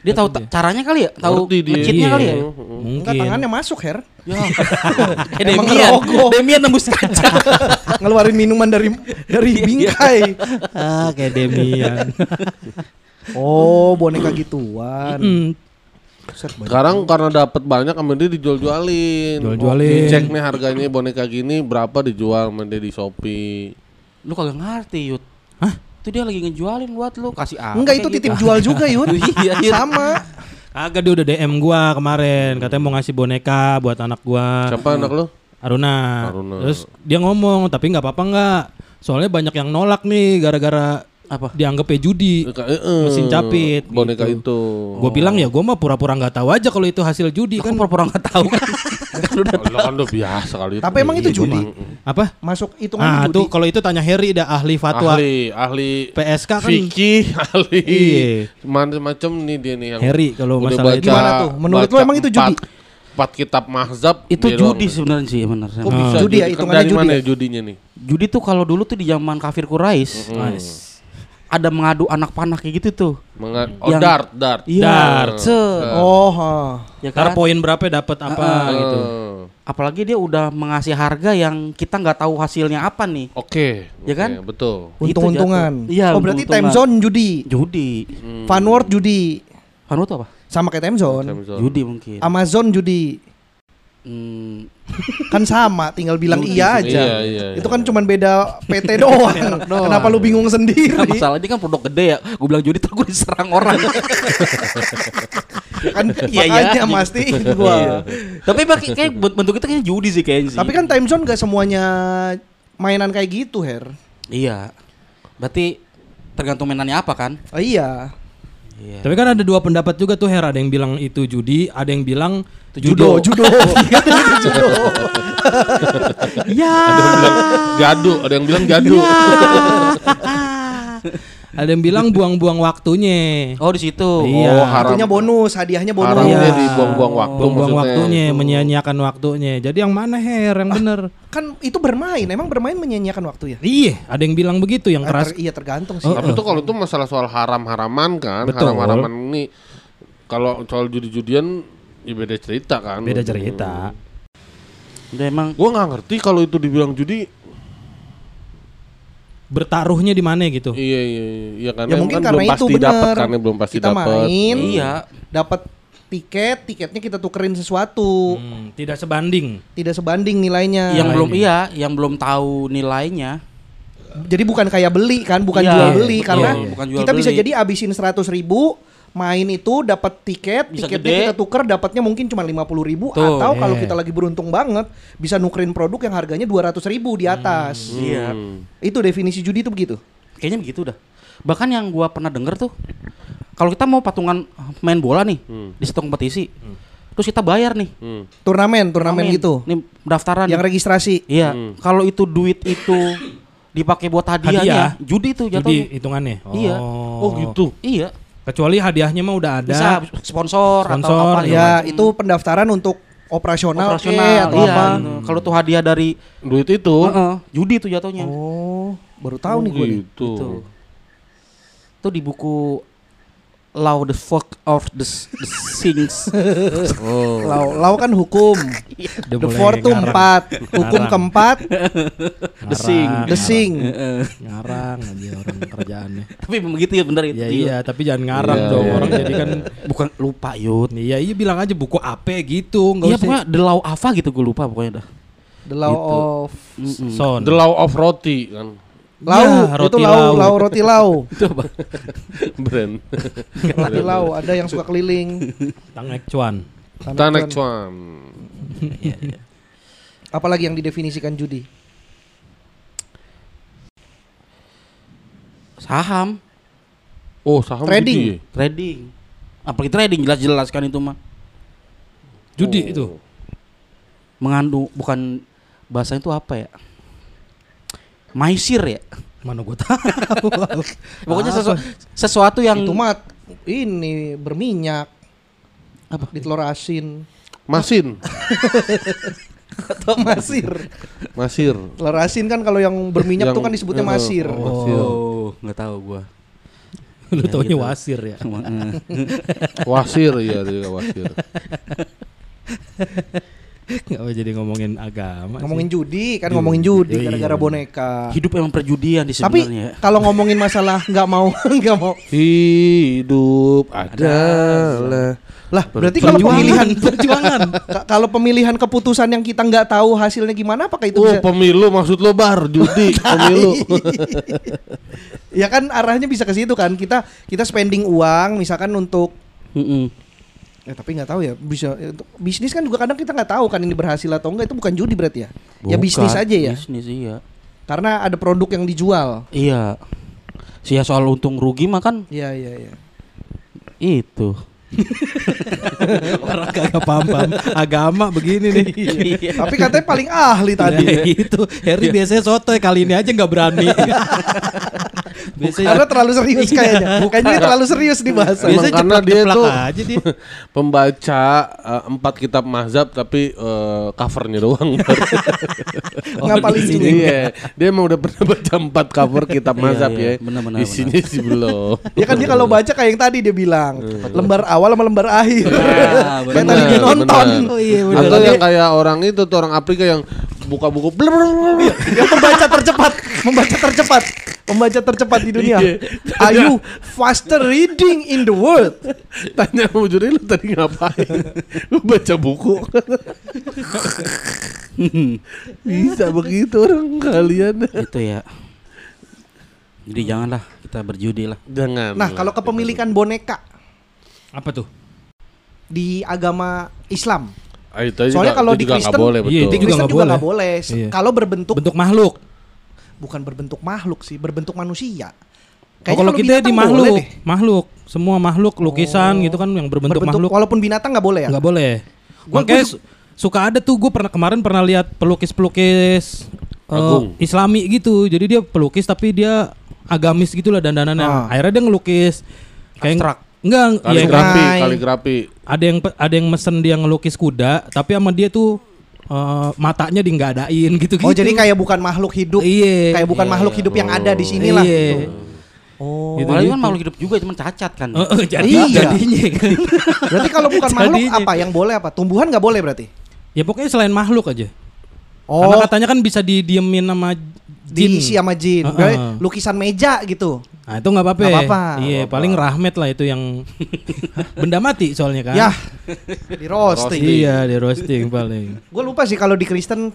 Dia tahu ta- caranya kali ya, tahu ngecitnya Iya. kali ya. Mungkin. Enggak tangannya masuk Her. Ya. Kayak Emang Demian. ngerokok. Demian nembus kaca. Ngeluarin minuman dari dari bingkai. ah kayak Demian. Oh, boneka gituan. Sekarang karena dapat banyak sama dia dijual-jualin. Jual-jualin. Oh, Dicek nih harganya boneka gini berapa dijual sama dia di Shopee. Lu kagak ngerti, Yud. Hah? Itu dia lagi ngejualin buat lu, kasih apa? Enggak itu titip gitu. jual juga, Yud. Iya, iya. Sama. Agak dia udah DM gua kemarin, katanya mau ngasih boneka buat anak gua. Siapa anak lu? Aruna. Aruna. Terus dia ngomong, tapi nggak apa-apa nggak. Soalnya banyak yang nolak nih gara-gara Apa? dianggapnya judi. Eh, eh, Mesin capit, boneka gitu. itu. Gue bilang ya gue mah pura-pura nggak tahu aja kalau itu hasil judi Kan kan. pura-pura enggak tahu kan. kan udah Oh, lo kan udah biasa kali itu. Tapi emang itu judi. Apa? Masuk Ah hitungannya tuh judi. kalau itu tanya Harry dah ahli fatwa ahli, ahli PSK kan. fikih, ahli. Iya. Macam-macam nih dia nih yang Harry kalau udah masalah baca- itu. Gimana tuh? Menurut lo baca emang itu judi? Empat, kitab mahzab itu judi sebenarnya sih benar. Kok bisa Judi ya, hitungannya Dari judi mana ya? ya judinya nih? Judi tuh kalau dulu tuh di zaman kafir Quraisy ada mengadu anak panah kayak gitu tuh. Menga- oh, Yang- dart, dart. Iya. Dart. set. Oh, ha. Ya Ntar kan? poin berapa dapat apa Ah, gitu. Eh, Apalagi dia udah mengasih harga yang kita nggak tahu hasilnya apa nih. Oke. Ya kan? oke, Betul. untung-untungan. Iya, oh, berarti time zone judi. Judi. Fun world judi. Kan tuh apa? Sama kayak time zone. Samsung. Judi mungkin. Amazon judi. Hmm, Kan sama, tinggal bilang iya aja. Iya, iya, Itu iya. kan cuman beda PT doang. Kenapa lu bingung Nah, sendiri? masalahnya kan produk gede ya. Gue bilang judi terus gue diserang orang. kan Iya, makanya iya. mastiin gua. Tapi emang kayak kayak bentuk itu kayaknya judi sih kayaknya sih. Tapi kan time zone gak semuanya mainan kayak gitu, Her. iya. Berarti tergantung mainannya apa kan? Oh, iya. Iya. Tapi kan ada dua pendapat juga tuh Her, ada yang bilang itu judi, ada yang bilang Judo, judo. judo. ya. Ada yang bilang jadu, ada yang bilang jadu. ada yang bilang buang-buang waktunya. Oh di situ. Iya. Oh, haram. Bonus, hadiahnya bonus. Haramnya Iya. dibuang-buang waktu Buang-buang waktunya, menyia-nyiakan waktunya. Jadi yang mana Her yang bener? Kan itu bermain, emang bermain menyanyiakan waktu ya? Iya, ada yang bilang begitu yang Eh, keras. ter- iya tergantung sih. Oh, Tapi tuh kalau itu masalah soal haram-haraman kan, Betul. haram-haraman ini kalau soal judi-judian ya beda cerita kan. Beda cerita. Udah emang Gua nggak ngerti kalau itu dibilang judi. Bertaruhnya di mana gitu? Iya iya iya, iya kan. Ya mungkin kan karena belum itu pasti dapat kan belum pasti Kita dapat. main, iya. dapat tiket, tiketnya kita tukerin sesuatu. Hmm, tidak sebanding. Tidak sebanding nilainya. Yang belum Lainnya. iya, yang belum tahu nilainya. Jadi bukan kayak beli kan, bukan Iya, jual beli betul. karena Bukan jual kita bisa beli. jadi abisin 100 ribu main itu dapat tiket, Bisa tiketnya gede. kita tuker dapatnya mungkin cuma 50 ribu Tuh, atau kalau iya. kita lagi beruntung banget bisa nukerin produk yang harganya 200 ribu di atas. Iya. Hmm. Itu definisi judi itu begitu. Kayaknya begitu dah. Bahkan yang gua pernah denger tuh kalau kita mau patungan main bola nih Hmm. di satu kompetisi. Terus kita bayar nih. Hmm. Turnamen, turnamen gitu. Nih daftaran. Yang nih. registrasi. Iya, Hmm. kalau itu duit itu dipakai buat hadiahnya, Hadiah. judi tuh Jadi jatuhnya. hitungannya. Iya. Oh gitu. Iya, Kecuali hadiahnya mah udah ada. bisa sponsor, atau Sponsor, apa Ya, gitu. itu pendaftaran untuk operasional, operasional atau iya, apa. gitu. Kalau tuh hadiah dari Duit itu. Heeh, judi tuh jatuhnya. Oh, baru tahu nih Oh, gue nih. gitu. Gitu. Itu di buku Law the Fuck of the, the Things. Oh. Lau, lau kan hukum. Udah The four tuh ngarang. empat. Hukum Ngarang. keempat, The Sing. the sing. Ngarang aja orang kerjaannya. Tapi begitu ya bener itu. Ya iya, tapi jangan ngarang Iya, dong. iya, Orang iya. jadi kan Bukan lupa Yud. Iya, iya bilang aja buku apa gitu, enggak Iya usah. pokoknya The Law apa gitu gue lupa pokoknya dah. The law Gitu. of Mm-mm. Son. The Law of Roti kan. Lau. Ya, itu roti lau, lau. lau roti lau. Itu apa? Brand. roti lau. Ada yang suka keliling. Tangek cuan. Tanek cuan. Apalagi yang didefinisikan judi? Saham, Oh, saham Trading. judi ya? trading. Apalagi trading jelas-jelas kan itu mah. Judi Oh. itu. Mengandung bukan bahasanya itu apa ya? Maisir ya. Mana gua tahu. Pokoknya sesu- sesuatu yang Itu mah ini berminyak. Apa? Di telur asin. Masin. Atau masir. Masir. Telur asin kan kalau yang berminyak Yang- tuh kan disebutnya eh, masir. oh. Masir. Oh, nggak tahu gua. Lu taunya wasir ya. Emang, eh. Wasir ya dia juga wasir. Enggak mau jadi ngomongin agama. sih. Ngomongin judi kan ngomongin judi Iya. gara-gara boneka. Hidup emang perjudian di Tapi sebenarnya. kalau ngomongin masalah nggak mau nggak mau Hidup adalah lah berarti kalau pemilihan perjuangan. ka- kalau pemilihan keputusan yang kita nggak tahu hasilnya gimana apakah itu Oh bisa pemilu maksud lo bar judi pemilu. ya kan arahnya bisa ke situ kan kita kita spending uang misalkan untuk Mm-mm. Ya tapi nggak tahu ya bisa untuk bisnis kan juga kadang kita nggak tahu kan ini berhasil atau enggak itu bukan judi berarti ya ya Bukan, bisnis aja ya Bisnis iya. karena ada produk yang dijual Iya. Sih ya soal untung rugi mah kan iya iya iya itu. Orang kagak paham-paham agama begini nih. Iya. tapi katanya paling ahli tadi Ya, itu Harry biasanya sotoy kali ini aja nggak berani. biasanya karena terlalu serius kayaknya kayaknya ini terlalu serius nih bahasa Emang biasanya karena dia tuh aja dia. pembaca eh, empat kitab mazhab tapi eh, covernya doang. ngapalin juga Iya, dia emang udah pernah baca empat cover kitab Iya, mazhab iya. ya. Benar, benar, Di sini sih belum. Ya kan dia kalau baca kayak yang tadi dia bilang lembar awal sama lembar akhir. Ah, kayak benar, tadi dia nonton. Oh iya, benar. Atau yang kayak orang itu tuh orang Afrika yang buka buku blur. Dia membaca tercepat, membaca tercepat, membaca tercepat di dunia. Iya. Are you faster reading in the world? Tanya juri lu tadi ngapain? Lu baca buku. Bisa begitu orang kalian. itu ya. Jadi janganlah kita berjudi lah. Jangan. Nah, kalau kepemilikan boneka Apa tuh? di agama Islam, Ah, itu Soalnya kalau di Kristen- boleh Iya, itu juga Kristen nggak juga boleh. nggak boleh. Iya. Kalau berbentuk Bentuk makhluk. bukan berbentuk makhluk sih, berbentuk manusia. Oh, kalau kita di binatang makhluk, makhluk, semua makhluk lukisan gitu kan yang berbentuk, Berbentuk makhluk walaupun binatang nggak boleh ya. nggak boleh. Gua- Makanya gua su- suka ada tuh gue pernah kemarin pernah lihat pelukis-pelukis eh, Agung. Islami gitu. Jadi dia pelukis tapi dia agamis gitu lah dandanannya. Ah. Akhirnya dia ngelukis kayak Abstrak. Enggak ya, Kaligrafi, Sungai. kaligrafi. ada yang ada yang mesen dia ngelukis kuda tapi sama dia tuh eh, matanya di nggak adain gitu gitu. Oh, jadi kayak bukan makhluk hidup. Iya. Kayak bukan Iya, makhluk iya. hidup yang ada di sini lah. Iya. gitu. Oh. Gitu. Malah kan makhluk hidup juga cuman cacat kan. Eh, eh, jadi Iya. jadinya kan. Berarti kalau bukan makhluk Jadinya. apa yang boleh apa? Tumbuhan nggak boleh berarti? ya pokoknya selain makhluk aja. Oh, Karena katanya kan bisa didiemin sama jin. diisi sama jin. Heeh. Berarti lukisan meja gitu. Nah itu nggak apa-apa. Apa-apa. Iya paling rahmat lah itu yang benda mati soalnya kan. Ya. Di roasting. Iya di roasting paling. Gue lupa sih kalau di Kristen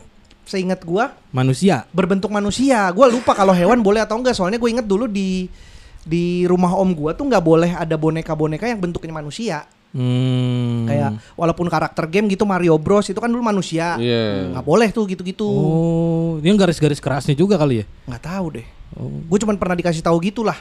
seingat gua Manusia. berbentuk manusia. Gua lupa kalau hewan boleh atau enggak. Soalnya gue inget dulu di di rumah om gua tuh nggak boleh ada boneka-boneka yang bentuknya manusia. Hmm. Kayak walaupun karakter game gitu Mario Bros itu kan dulu manusia. Iya. Nggak boleh tuh gitu-gitu. Oh, dia garis-garis kerasnya juga kali ya. Nggak tahu deh. Gue cuman pernah dikasih tahu gitulah.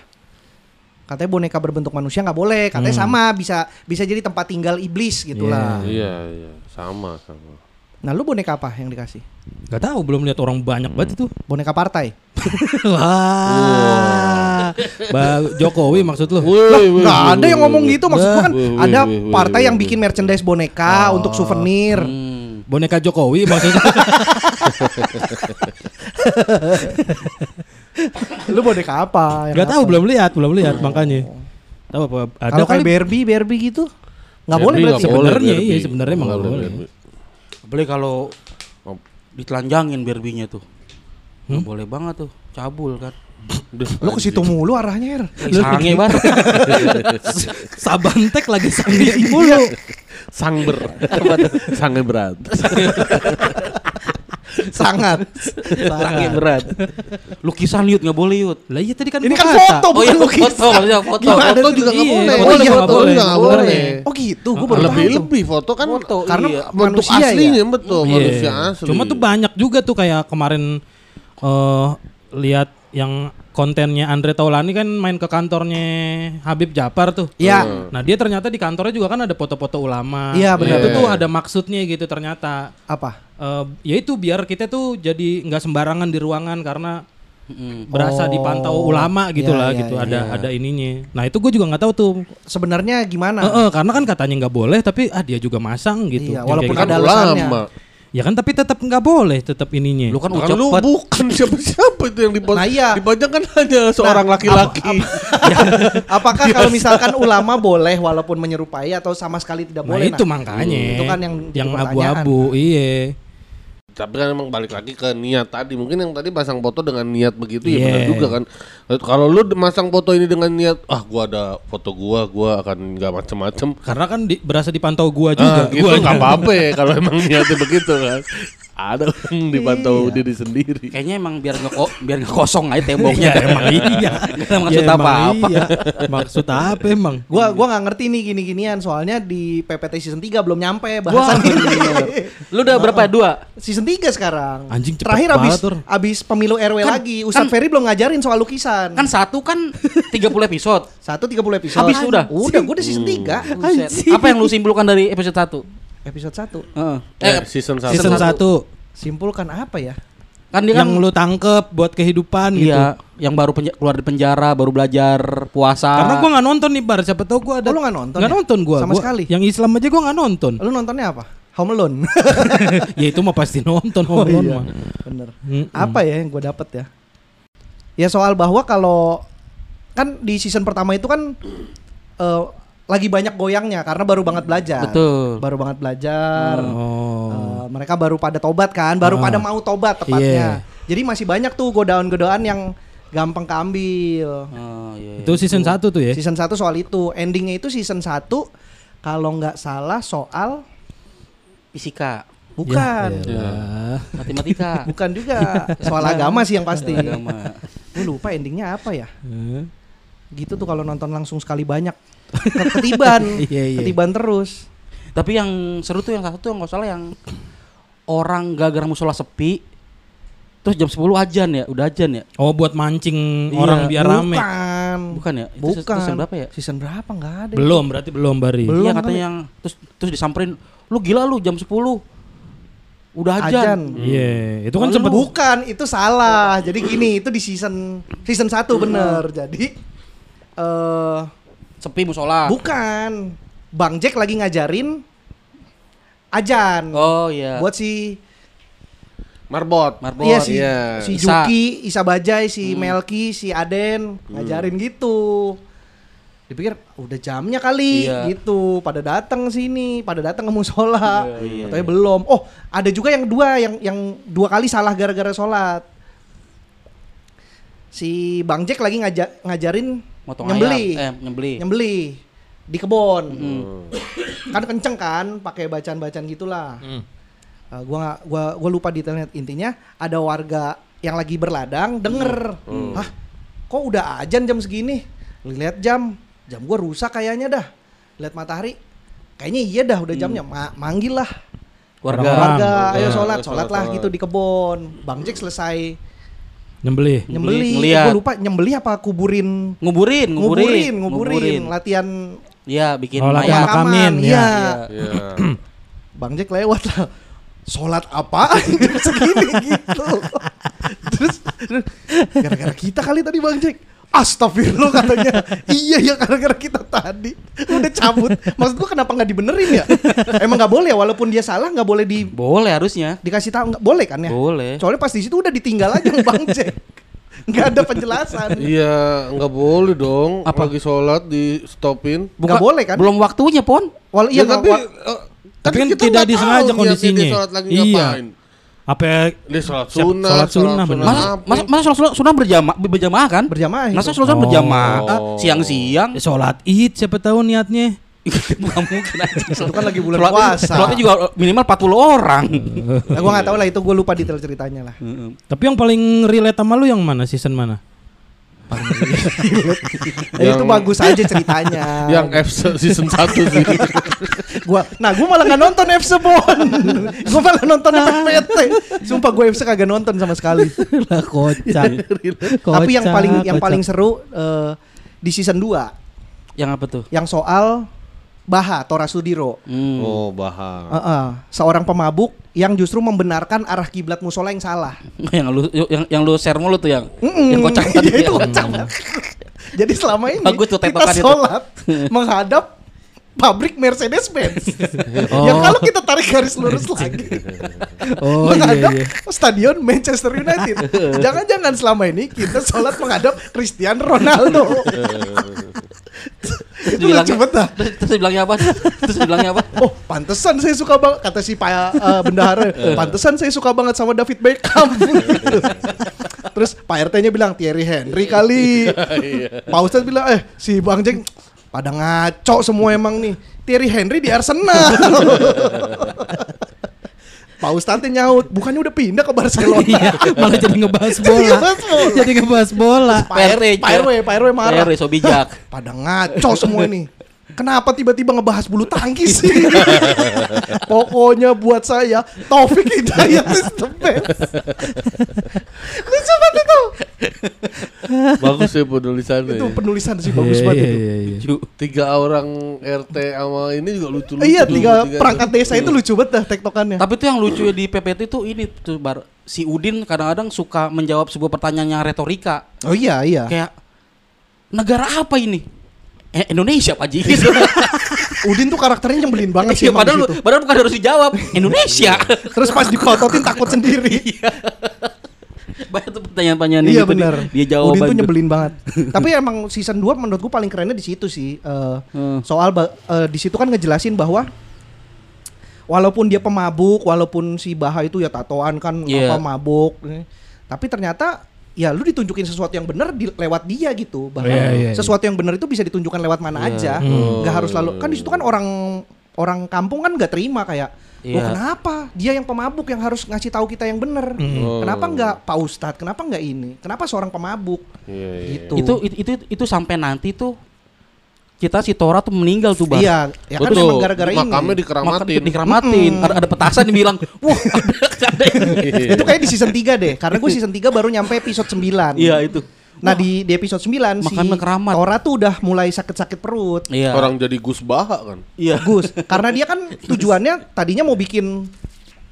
Katanya boneka berbentuk manusia nggak boleh. Katanya sama bisa bisa jadi tempat tinggal iblis gitulah. Iya, iya, sama sama. Nah lu boneka apa yang dikasih? Gak tahu belum lihat orang banyak banget itu. Boneka partai. Wah. Ba- Jokowi maksud lu? Nggak woi, ada yang ngomong gitu maksud gua kan Wih, wih, ada wih, wih, partai wih, yang wih. bikin merchandise boneka untuk souvenir. Hmm. Boneka Jokowi maksudnya. Lu boneka apa? Yang Gak tahu belum lihat, belum lihat makanya. Tahu apa? Ada Kalau kayak kali Barbie, Barbie gitu nggak boleh Barbie berarti. boleh, Sebenarnya iya, sebenarnya emang nggak boleh. Apalagi kalau Oh. ditelanjangin berbinya tuh. Nggak boleh banget tuh, cabul kan. Lu ke situ mulu arahnya, Er. Sange banget. Sabantek lagi sange mulu. Sangber. Sange berat. Sangat. Sange berat. Lukisan yut nggak boleh yut. Lah iya tadi kan Ini kan kata. foto Oh iya bukan lukisan. foto, maksudnya foto. Gimana Foto juga nggak Iya, boleh. Oh iya, foto juga nggak boleh. boleh. Oh gitu, gua baru lebih tahu. lebih foto kan Foto, karena iya. bentuk Manusia ya? aslinya betul Iya. manusia asli. Cuma tuh banyak juga tuh kayak kemarin eh lihat yang kontennya Andre Taulani kan main ke kantornya Habib Japar tuh. Iya. Nah dia ternyata di kantornya juga kan ada foto-foto ulama. Iya, benar. Itu tuh Iya. ada maksudnya gitu ternyata. Apa? Eh ya itu biar kita tuh jadi nggak sembarangan di ruangan karena Mm-mm. berasa Oh. dipantau ulama gitu Iya, lah iya, gitu iya. ada ada ininya. Nah itu gue juga nggak tahu tuh. Sebenarnya gimana? Eh, eh, karena kan katanya nggak boleh tapi ah dia juga masang gitu. Iya, walaupun ada gitu. ulama. Ya kan tapi tetap nggak boleh tetap ininya. Lu kan ucap lu bukan siapa-siapa itu yang dipajang. Nah, iya. Dipajang kan hanya seorang laki-laki. Apakah kalau misalkan ulama boleh walaupun menyerupai atau sama sekali tidak Nah, boleh? itu makanya. Itu kan yang yang abu-abu, iya. Tapi kan emang balik lagi ke niat tadi. Mungkin yang tadi pasang foto dengan niat begitu ya Iya. benar juga kan. Kalau lu masang foto ini dengan niat, ah gua ada foto gua, gua akan nggak macem-macem. Karena kan di, berasa dipantau gua Ah, juga. itu guanya. nggak apa-apa ya kalau emang niatnya begitu kan. Ada orang dipantau diri sendiri. Kayaknya emang biar nggak biar nggak kosong aja temboknya. Ya, emang iya. Gak maksud Ya, emang apa-apa. iya. Maksud apa emang? Gua gua nggak ngerti nih gini-ginian soalnya di PPT season 3 belum nyampe Wah, bahasan ini. bener. Lu udah berapa? Dua? season 3 sekarang. Anjing, cepet Terakhir abis banget, abis pemilu RW Kan- lagi. Ustadz kan- Ferry belum ngajarin soal lukisan. Kan satu kan 30 episode. Satu 30 episode. Habis udah? Udah, gua udah season 3. Buset. Apa yang lu simpulkan dari episode 1? Episode 1. Heeh. Eh, Eh, season satu. Season 1 Simpulkan apa ya? kan dia kan yang lu tangkep buat kehidupan gitu. Iya, yang baru penja- keluar dari penjara, baru belajar puasa. Karena gua nggak nonton nih bar, siapa tahu gua Oh, ada. lu nggak nonton Nggak ya? nonton gua. Sama Gua- sekali? Yang Islam aja gua nggak nonton. Lu nontonnya apa? Home Alone. ya itu mah pasti nonton Oh, Home Alone iya. mah. Bener. Mm-mm. Apa ya yang gue dapet ya? Ya soal bahwa kalau kan di season pertama itu kan eh, lagi banyak goyangnya karena baru banget belajar. Betul. Baru banget belajar. Oh. Eh, mereka baru pada tobat kan, baru Ah. pada mau tobat tepatnya. Jadi masih banyak tuh godaan-godaan yang gampang keambil. Oh, iya, iya. Itu season 1 tuh ya. Season 1 soal itu. Endingnya itu season 1 kalau nggak salah soal fisika, bukan. Ya, elah. matematika, Bukan juga soal agama sih yang pasti. agama. Gue lupa endingnya apa ya. Eh. Gitu tuh kalau nonton langsung sekali banyak. Ke- Ketiban. Iya, iya. Ketiban terus. Tapi yang seru tuh yang satu yang nggak salah yang orang gara-gara musola sepi terus jam 10 ajan ya, udah ajan ya. Oh buat mancing Iya. orang biar rame. Bukan. Bukan ya? Itu Bukan. season- berapa ya? Season berapa nggak ada. Belum berarti belum Bari. Belum iya katanya yang terus terus disamperin, "Lu gila lu jam 10." Udah Ajan. ajan. Iya, itu kan sempet Bukan, itu salah. Jadi gini, itu di season season 1 bener. Jadi eh Sepi musola. bukan. Bang Jack lagi ngajarin ajan. Oh iya. Buat si Marbot. Marbot. Iya si, Iya. si Isa. Juki, Isa Bajai, si Hmm. Melki, si Aden ngajarin gitu. Dipikir udah jamnya kali Iya. gitu. Pada datang sini, pada datang ke musola. Iya, iya, Katanya belum. Oh, ada juga yang dua yang yang dua kali salah gara-gara sholat. Si Bang Jack lagi ngaja- ngajarin Motong nyembeli. ayam. Eh, nyembeli. Nyembeli di kebon. Hmm. Kan kenceng kan, pakai bacaan-bacaan gitulah. Uh, gua nggak gua gua lupa detailnya intinya ada warga yang lagi berladang denger hah kok udah ajan jam segini lihat jam jam gua rusak kayaknya dah lihat matahari kayaknya iya dah udah jamnya Ma- manggil lah Warga. warga ayo sholat sholat sholat, lah gitu di kebon bang Jack selesai nyembelih. nyembeli ngeliat. gua lupa nyembeli apa kuburin Nguburin, nguburin, nguburin nguburin, latihan Iya, bikin Oh, latihan mayat. Makamin, iya Iya. Iya. Bang Jack lewat lah. Sholat apa? Segini gitu. terus, terus, gara-gara kita kali tadi Bang Jack. Astagfirullah katanya. iya ya gara-gara kita tadi. Udah cabut. Maksud gua kenapa nggak dibenerin ya? Emang nggak boleh ya walaupun dia salah nggak boleh di Boleh harusnya. dikasih tahu nggak boleh kan ya? Boleh. Soalnya pas di situ udah ditinggal aja Bang Jack. Nggak ada penjelasan. Iya, nggak boleh dong. Apa? Lagi sholat di stopin. Nggak boleh kan? Belum waktunya, Pon. Wal Ya, iya tapi nggak- eh, Tapi kan kita tidak nggak disengaja kondisinya. Dia sholat lagi Iya. ngapain? Apa Dia sholat sunnah, sholat sunnah, bener. Masa masa, masa sholat sunnah- sunnah berjamaah berjamaah kan? berjamaah. Masa sholat sunnah Oh. berjamaah siang-siang? ya, sholat id siapa tahu niatnya. Mungkin aja. Itu kan lagi bulan Sholatnya- puasa. Sholatnya juga minimal 40 orang. Nah, gua nggak tahu lah itu gue lupa detail ceritanya lah. Tapi yang paling relate sama lu yang mana season mana? Ya, itu bagus aja ceritanya. Yang F season 1 sih. gua nah gua malah nggak nonton FC Bon gua malah nonton PPT sumpah gua FC kagak nonton sama sekali lah kocak. tapi yang Kocak, paling yang paling seru eh, di season 2 Yang apa tuh? yang soal Baha Tora Sudiro Hmm. Oh, bahas. Heeh, seorang pemabuk yang justru membenarkan arah kiblat musola yang salah yang lu yang, yang lu share mulu tuh yang Mm-mm. yang kocak Iya, tadi. itu ya. kocak. jadi selama ini Bagus tuh kita itu. sholat menghadap pabrik Mercedes Benz. Oh. Yang kalau kita tarik garis lurus lagi Oh menghadap iya iya. stadion Manchester United. Jangan-jangan selama ini kita sholat menghadap Cristiano Ronaldo. Terus Itu lucu banget dah. Terus, terus bilangnya apa? Terus bilangnya apa? Oh, pantesan saya suka banget kata si Pak eh, bendahara. Pantesan saya suka banget sama David Beckham. Terus Pak RT-nya bilang Thierry Henry kali. Pak Ustadz bilang eh si Bang Jeng pada ngaco semua emang nih. Thierry Henry di Arsenal. Pak Ustadz nyaut, bukannya udah pindah ke Barcelona. Iya, malah jadi ngebahas bola. jadi ngebahas bola. Pak RW, Pak RW, Pak RW marah. So bijak. Pada ngaco semua ini. Kenapa tiba-tiba ngebahas bulu tangkis sih? Pokoknya buat saya Taufik Hidayat is the best. Lucu banget itu. Bagus ya penulisannya. Itu ya. penulisan sih bagus Iya, banget iya, itu. iya, iya. Lucu. Tiga orang RT sama ini juga lucu-lucu. Iya, tuh, tiga tiga- perangkat desa itu lucu banget dah tektokannya. Tapi tuh yang lucu di PPT tuh ini tuh bar si Udin kadang-kadang suka menjawab sebuah pertanyaan yang retorika. Oh iya, iya. Kayak negara apa ini? Eh, Indonesia Pak Ji. Udin tuh karakternya nyebelin banget sih Iya, padahal, padahal bukan harus dijawab Indonesia. Terus pas dikototin takut sendiri. Banyak tuh pertanyaan-pertanyaan iya gitu, benar. Dia jawab Udin tuh nyebelin banget. Tapi emang season 2 menurut gua paling kerennya di situ sih. Eh, Hmm. Soal eh, di situ kan ngejelasin bahwa walaupun dia pemabuk, walaupun si Baha itu ya tatoan kan Iya. apa mabuk, tapi ternyata ya lu ditunjukin sesuatu yang benar di, lewat dia gitu. Bahkan Iya, iya, iya. sesuatu yang benar itu bisa ditunjukkan lewat mana Iya. aja. Hmm. nggak harus lalu kan di situ kan orang orang kampung kan nggak terima kayak Loh Iya. kenapa dia yang pemabuk yang harus ngasih tahu kita yang benar? Oh. Kenapa nggak Pak Ustadz? Kenapa nggak ini? Kenapa seorang pemabuk? Iya, iya. Gitu. itu, itu itu itu sampai nanti tuh kita si Tora tuh meninggal tuh Bar. Iya, ya kan Betul. memang gara-gara ini. Makamnya Makan dikeramatin. dikeramatin. Ada ada petasan yang bilang, "Wah, ada ada." itu kayak di season 3 deh. Karena gue season 3 baru nyampe episode 9. Iya, itu. Nah, di di episode 9 si Makannya keramat. Tora tuh udah mulai sakit-sakit perut. Iya. Orang jadi Gus Baha kan. Iya. Gus, karena dia kan tujuannya tadinya mau bikin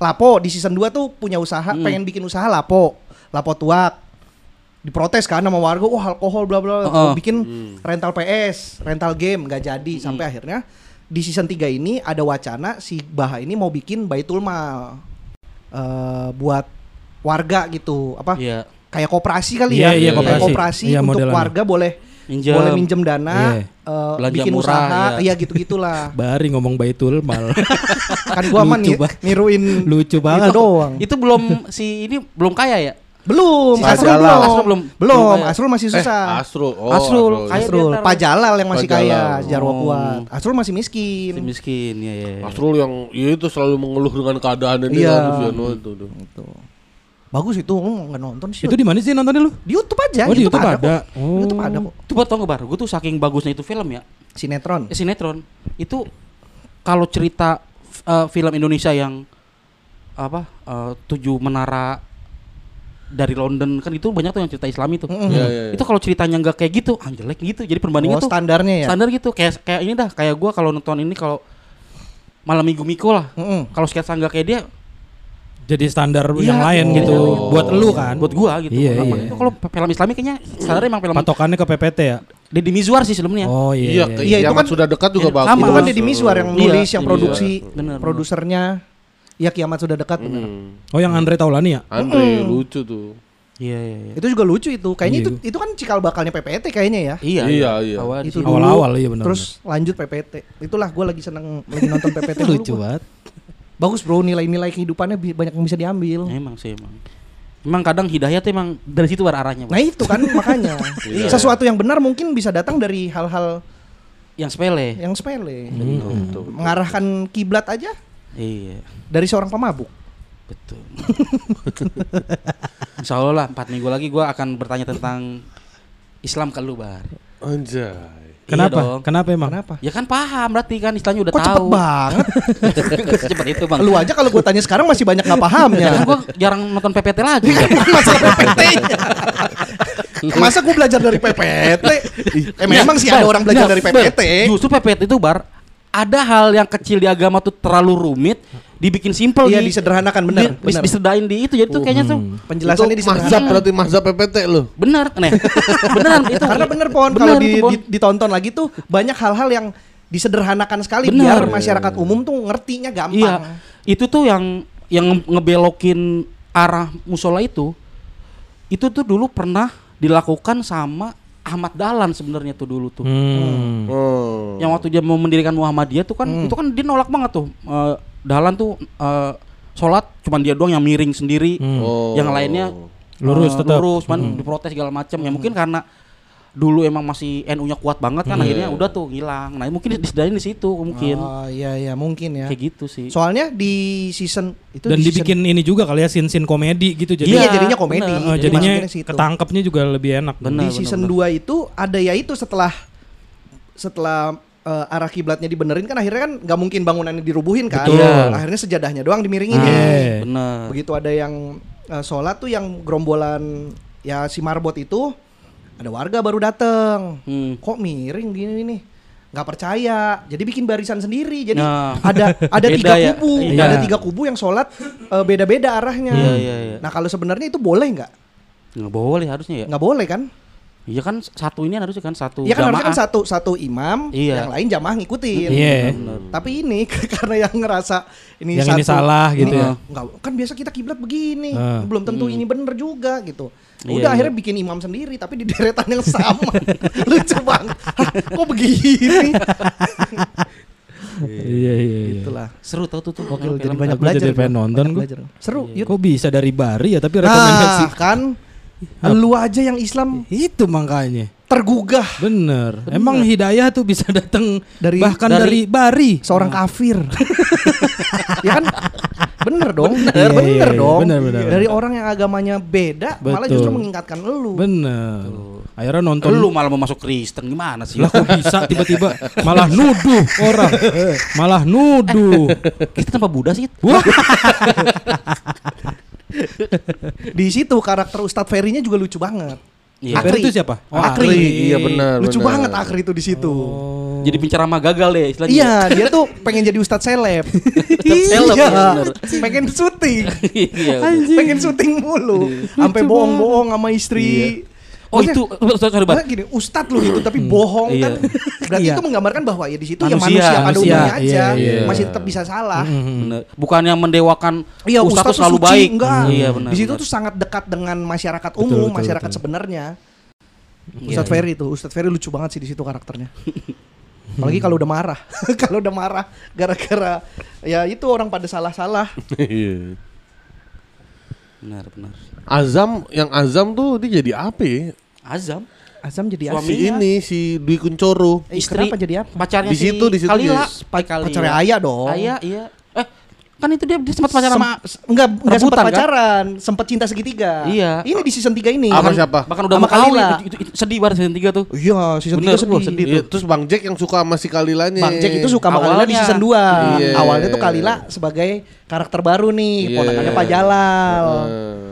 lapo di season 2 tuh punya usaha, Hmm. pengen bikin usaha lapo, lapo tuak. Diprotes kan sama warga, wah alkohol bla bla, Heeh. mau bikin rental PS, rental game nggak jadi sampai akhirnya di season 3 ini ada wacana si Baha ini mau bikin baitul mal eh, buat warga gitu, apa? Iya. Kayak koperasi kali Iya, ya, iya, kayak koperasi. koperasi Iya, untuk warga boleh Minjem. boleh minjem dana, Iya. eh, Belanja bikin murah, usaha, iya. iya gitu gitulah. Bari ngomong baitul mal. kan gua mah ni- niruin Lucu itu banget. doang. Itu belum si ini belum kaya ya? Belum, Si Asrul belum. Asrul belum. Belum. Asrul masih Eh, susah. Asrul. Oh, Asrul. Asrul. Kaya Asrul, dia ntar- Pak Jalal yang masih Pak kaya. Jarwo Oh. kuat. Asrul masih miskin. Si miskin, ya ya. ya. Asrul yang ya itu selalu mengeluh dengan keadaannya dia Iya. itu tuh. Itu. Bagus itu, oh, nggak nonton sih. Itu di mana sih nontonnya lu? di YouTube aja. Oh, di YouTube ada. kok. Oh. Di YouTube ada kok. Itu buat tau nggak bar? Gue tuh saking bagusnya itu film ya, Sinetron. eh, sinetron. Itu kalau cerita eh, film Indonesia yang apa eh, tujuh menara dari London kan itu banyak tuh yang cerita Islami tuh. Mm-mm. Iya, iya, iya. Itu kalau ceritanya nggak kayak gitu, ah, jelek gitu. Jadi perbandingan Oh, tuh standarnya ya. standar gitu. Kayak kayak ini dah, kayak gua kalau nonton ini kalau malam minggu Miko lah. Mm-mm. Kalau sketsa nggak kayak dia, Jadi standar Iya. yang lain Oh. gitu. Buat lu kan. buat gua gitu. Iya, iya. Itu kalau film Islami kayaknya standarnya emang film Patokannya ke PPT ya. Deddy Mizwar sih sebelumnya. Oh Iya, iya. Iya, itu kan- sudah dekat juga Iya, bagus. sama. Itu kan Deddy Miswar yang Iya, nulis, yang iya. produksi, Bener, produsernya. Ya kiamat sudah dekat bener. Hmm. Oh yang Andre Taulani ya? Andre lucu tuh. Iya, iya, iya. Itu juga lucu itu. Kayaknya Iya. itu itu kan cikal bakalnya PPT kayaknya ya. Iya, Iya, iya. Awal Itu Awal-awal, iya benar, Terus lanjut PPT. Itulah gue lagi seneng lagi nonton PPT dulu Lucu gua. banget. Bagus bro, nilai-nilai kehidupannya banyak yang bisa diambil. Emang sih emang. Emang kadang hidayah tuh emang dari situ bar arahnya. Bang. Nah itu kan makanya Iya. sesuatu yang benar mungkin bisa datang dari hal-hal Yang sepele. yang sepele. Betul, betul. Mengarahkan kiblat aja Iya, dari seorang pemabuk. betul. Insya Allah lah empat minggu lagi gua akan bertanya tentang Islam ke lu bar. Anjay. Kenapa? Iya dong. Kenapa emang? Kenapa? Ya kan paham berarti kan istilahnya udah Kok cepet tahu. banget? cepet itu bang. Lu aja kalau gue tanya sekarang masih banyak nggak pahamnya. gua jarang nonton PPT lagi. Masa PPT? Masa gue belajar dari PPT? Eh memang sih ada orang belajar dari. PPT. Justru PPT itu bar ada hal yang kecil di agama tuh terlalu rumit dibikin simpel Iya di- disederhanakan bener. di- dis- bener. disedain di itu jadi tuh kayaknya tuh Penjelasannya itu mazhab berarti mazhab PPT lu. bener nih beneran itu Karena bener pohon Bener kalau di- Pon. di- ditonton lagi tuh banyak hal-hal yang disederhanakan sekali Benar. biar masyarakat umum tuh ngertinya gampang. Iya, itu tuh yang yang nge- ngebelokin arah musola itu. Itu tuh dulu pernah dilakukan sama Ahmad Dahlan sebenarnya tuh dulu tuh. Hmm. Oh. Yang waktu dia mau mendirikan Muhammadiyah tuh kan itu kan dia nolak banget tuh. Eh, Dahlan tuh eh, sholat cuman dia doang yang miring sendiri. Oh. Yang lainnya Lurus eh, tetap. Lurus, cuman diprotes segala macam. Ya mungkin karena dulu emang masih NU-nya kuat banget kan akhirnya udah tuh hilang. Nah, mungkin disediain di situ mungkin. Oh iya iya mungkin ya. Kayak gitu sih. Soalnya di season itu Dan di season- dibikin ini juga kali ya sin-sin komedi gitu jadi Iya, Iya, jadinya komedi. bener. Jadi jadinya ketangkepnya juga lebih enak. Bener. di season 2 itu ada ya itu setelah setelah eh, arah kiblatnya dibenerin kan akhirnya kan nggak mungkin bangunannya dirubuhin kan. Betul. Akhirnya sejadahnya doang dimiringin. Ah, iya. Bener. Begitu ada yang eh, sholat tuh yang gerombolan ya si marbot itu ada warga baru dateng. Hmm. Kok miring gini nih? nggak percaya jadi bikin barisan sendiri jadi Nah. ada ada tiga ya. kubu Iya. ada tiga kubu yang sholat eh, beda-beda arahnya Iya, iya, iya. nah kalau sebenarnya itu boleh nggak Nggak boleh harusnya ya. nggak boleh kan Iya kan satu ini harusnya kan satu Iya kan harusnya kan satu satu imam, Iya. yang lain jamaah ngikutin. Iya. Tapi ini karena yang ngerasa ini Yang ini salah gitu ini ya. Enggak, kan biasa kita kiblat begini, Ah. belum tentu ini bener juga gitu. Iya, Udah iya. akhirnya bikin imam sendiri tapi di deretan yang sama. Lucu banget. Hah, kok begini? Iya iya iya. Itulah. Seru tau tuh tuh. Film. jadi banyak belajar. jadi pengen nonton belajar. Seru, yuk. Kok bisa dari Bari ya tapi rekomendasi Nah, kan lu aja yang Islam itu makanya. tergugah Bener. Emang hidayah tuh bisa datang Dari- bahkan dari, dari- Bari. seorang kafir. ya kan? Bener dong. Bener. Bener, Iya, iya, dong. bener, bener, Dari bener. orang yang agamanya beda malah Betul. justru mengingatkan elu. Bener. Akhirnya nonton Lu malah mau masuk Kristen gimana sih? lah kok bisa tiba-tiba malah nuduh orang. Malah nuduh. Kita tanpa Buddha sih. Di situ karakter Ustadz Ferry-nya juga lucu banget. Iya. Ferry itu siapa? Oh, Akri. Akri, iya benar, Lucu benar. banget Akri itu di situ. Jadi penceramah gagal deh istilahnya. Iya, dia tuh pengen jadi Ustadz seleb. seleb, iya, bener. pengen syuting. Iya. pengen syuting mulu. Sampai bohong-bohong sama istri. Oh Maksudnya, itu sorry, sorry, Bar. Maksudnya gini, ustadz lu itu tapi bohong Iya. kan. Berarti Iya. itu menggambarkan bahwa ya di situ ya Manusia, manusia pada manusia, umumnya aja iya, iya. masih tetap bisa salah. Bener. Bukan yang mendewakan Iya, ustadz ustadz tuh selalu suci, baik. enggak. Iya benar. di situ benar. tuh sangat dekat dengan masyarakat umum, betul, masyarakat betul. sebenarnya. Iya, Ustadz iya. Ferry tuh, Ustadz Ferry lucu banget sih di situ karakternya. Apalagi kalau udah marah, kalau udah marah gara-gara ya itu orang pada salah-salah. Iya. Benar, benar. Azam yang Azam tuh dia jadi apa ya? Azam, Azam jadi Suami. Si asli. ini si Dwi Kuncoro. Eh, istri kenapa jadi apa? pacarnya Di si situ, di situ Kalila. dia- Pa- Kalila. Pacarnya Ayah dong. Ayah, iya. Eh, kan itu dia, dia sempat pacaran sama Sem- enggak enggak sempat kan? pacaran, sempat cinta segitiga. Iya. Ini di season 3 ini. Bahkan- siapa? bahkan udah Sama. Kalila. Itu, itu, itu sedih banget season 3 tuh. Iya, season Bener, 3 sedih. wah, sedih. Iya, terus Bang Jack yang suka sama si Kalilanya. Bang Jack itu suka sama Kalila di season 2. Iya. Awalnya tuh Kalila sebagai karakter baru nih, Iya. ponakannya Pak Jalal. Heeh.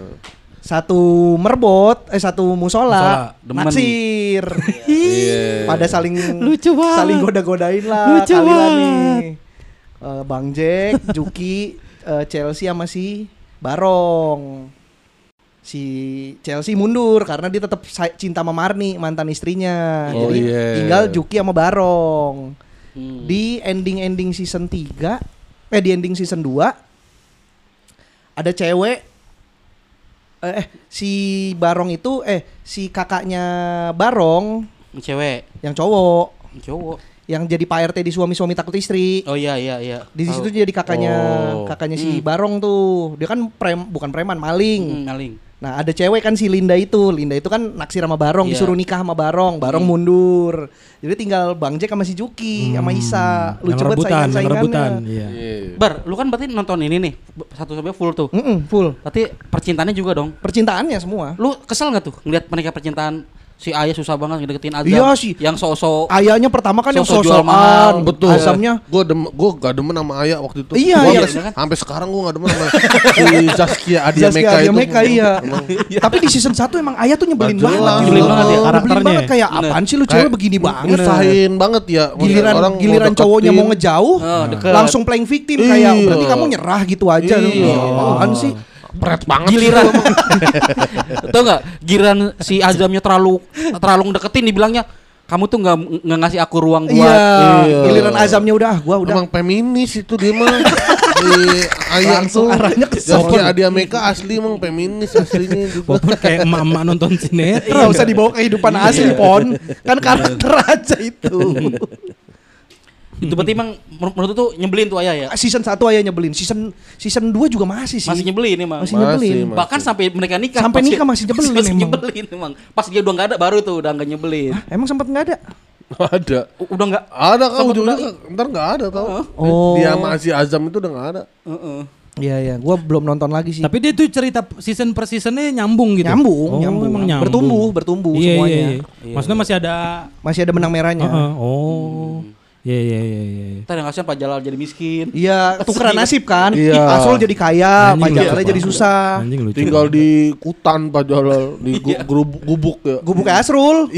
Satu merbot, eh satu musola, Musola, naksir. Iya. Pada saling Lucu banget. saling goda-godain lah Lucu banget. nih. Eh, Bang Jack, Juki, eh, Chelsea sama si Barong. Si Chelsea mundur karena dia tetap cinta sama Marni, mantan istrinya. Oh, Jadi iya. tinggal Juki sama Barong. Hmm. Di ending-ending season 3, eh di ending season 2 ada cewek eh, eh, si Barong itu eh si kakaknya Barong Cewek, yang cowok cowok. yang jadi Pak RT di suami-suami takut istri. Oh iya iya iya. Di situ jadi kakaknya Oh. kakaknya si Hmm. Barong tuh. Dia kan prem bukan preman, maling. Hmm, maling. Nah, ada cewek kan si Linda itu. Linda itu kan naksir sama Barong, Iya. disuruh nikah sama Barong. Barong Hmm. mundur. Jadi tinggal Bang Jack sama si Juki sama Isa. Hmm. yang banget rebutan, yang saingan-saingannya. rebutan. Iya. Iya. Bar, lu kan berarti nonton ini nih satu sampai full tuh. Mm-mm, full. Berarti percintaannya juga dong. Percintaannya semua. Lu kesel nggak tuh ngeliat mereka percintaan si ayah susah banget ngedeketin Azam Iya sih. yang sok-sok Ayahnya pertama kan yang Sosok jual mahal. sosokan. Betul. Asamnya Gue dem, gua gak demen sama Ayah waktu itu. Iya, Gua iya. sampai, sampai sekarang gue gak demen sama si Zaskia Adia Meka itu. Meka, iya. Emang Tapi di season 1 emang Ayah tuh nyebelin banget. Nyebelin banget ya Nyebelin karakternya. banget kayak Bener. apaan sih lu cewek begini banget. Nyusahin banget ya. Giliran giliran cowoknya mau ngejauh, Oh, langsung playing victim kayak Iya. berarti kamu nyerah gitu aja. Iya. Apaan sih? Pret banget. giliran tau nggak giliran si Azamnya terlalu terlalu ngedeketin dibilangnya kamu tuh nggak nggak ngasih aku ruang buat Iya, Iya. giliran azamnya udah, gua udah. Emang feminis itu dia mah. Di ayam Langsung tuh. arahnya ke sono. Adi Meka asli emang feminis aslinya juga. Kayak emak-emak nonton sinetron. Nggak usah dibawa kehidupan asli, Pon. Kan karakter aja itu. Itu berarti emang menur- menurut tuh nyebelin tuh ayah ya season 1 ayah nyebelin, season season 2 juga masih sih. masih nyebelin emang Masih nyebelin. Masih, bahkan sampai mereka nikah Sampai nikah masih nyebelin masih emang. nyebelin emang pas dia udah nggak ada baru tuh udah nggak nyebelin Hah, emang sempat nggak ada? Ada. Udah nggak Ada kan ujungnya udah- ntar nggak ada tau. Oh. Dia masih Azam itu udah nggak ada. Heeh. Iya iya, gua belum nonton lagi sih. Tapi dia tuh cerita season per seasonnya nyambung gitu. Nyambung, Oh, nyambung. Emang nyambung. Bertumbuh, bertumbuh Iya, semuanya. Iya, iya. Maksudnya masih ada Masih ada benang merahnya. Heeh, Oh. Iya iya iya iya. Ntar yang kasihan Pak Jalal jadi miskin Iya, tukeran nasib kan. Iya. Asrul jadi kaya, Pak Jalal jadi banget. susah. Anjing lucu. Tinggal di Kutan Pak Jalal di gu- gurub- gubuk ya. Gubuk kayak Asrul.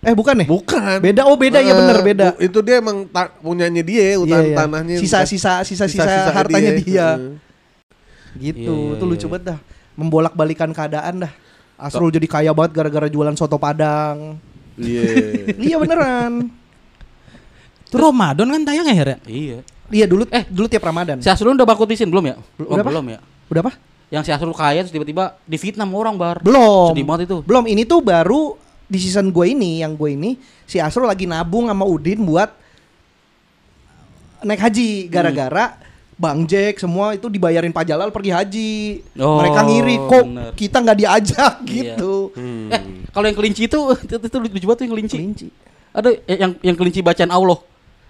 Eh bukan nih? Bukan. Beda, oh beda ya Eh, bener beda. bu- Itu dia emang ta- punyanya dia, hutan Iya, iya. tanahnya. Sisa-sisa sisa-sisa hartanya dia. Heeh. Gitu, Iya, iya, itu lucu iya. banget dah. Membolak-balikan keadaan dah. Asrul jadi kaya banget gara-gara jualan soto Padang. Iya. iya beneran. Itu Ramadan kan tayang ya Her ya? iya Iya dulu eh dulu tiap Ramadan. si Asrul udah bakutisin belum ya Oh, Udah apa? belum ya Udah apa? yang si Asrul kaya terus tiba-tiba di Vietnam orang bar Belum. sedih banget itu Belum, ini tuh baru di season gue ini, yang gue ini si Asrul lagi nabung sama Udin buat naik haji gara-gara Bang Jack semua itu dibayarin Pak Jalal pergi haji. Oh, Mereka ngiri kok bener. kita nggak diajak Iya. gitu. eh kalau yang kelinci itu itu, itu lucu banget tuh yang kelinci Kelinci. ada eh, yang yang kelinci bacaan Allah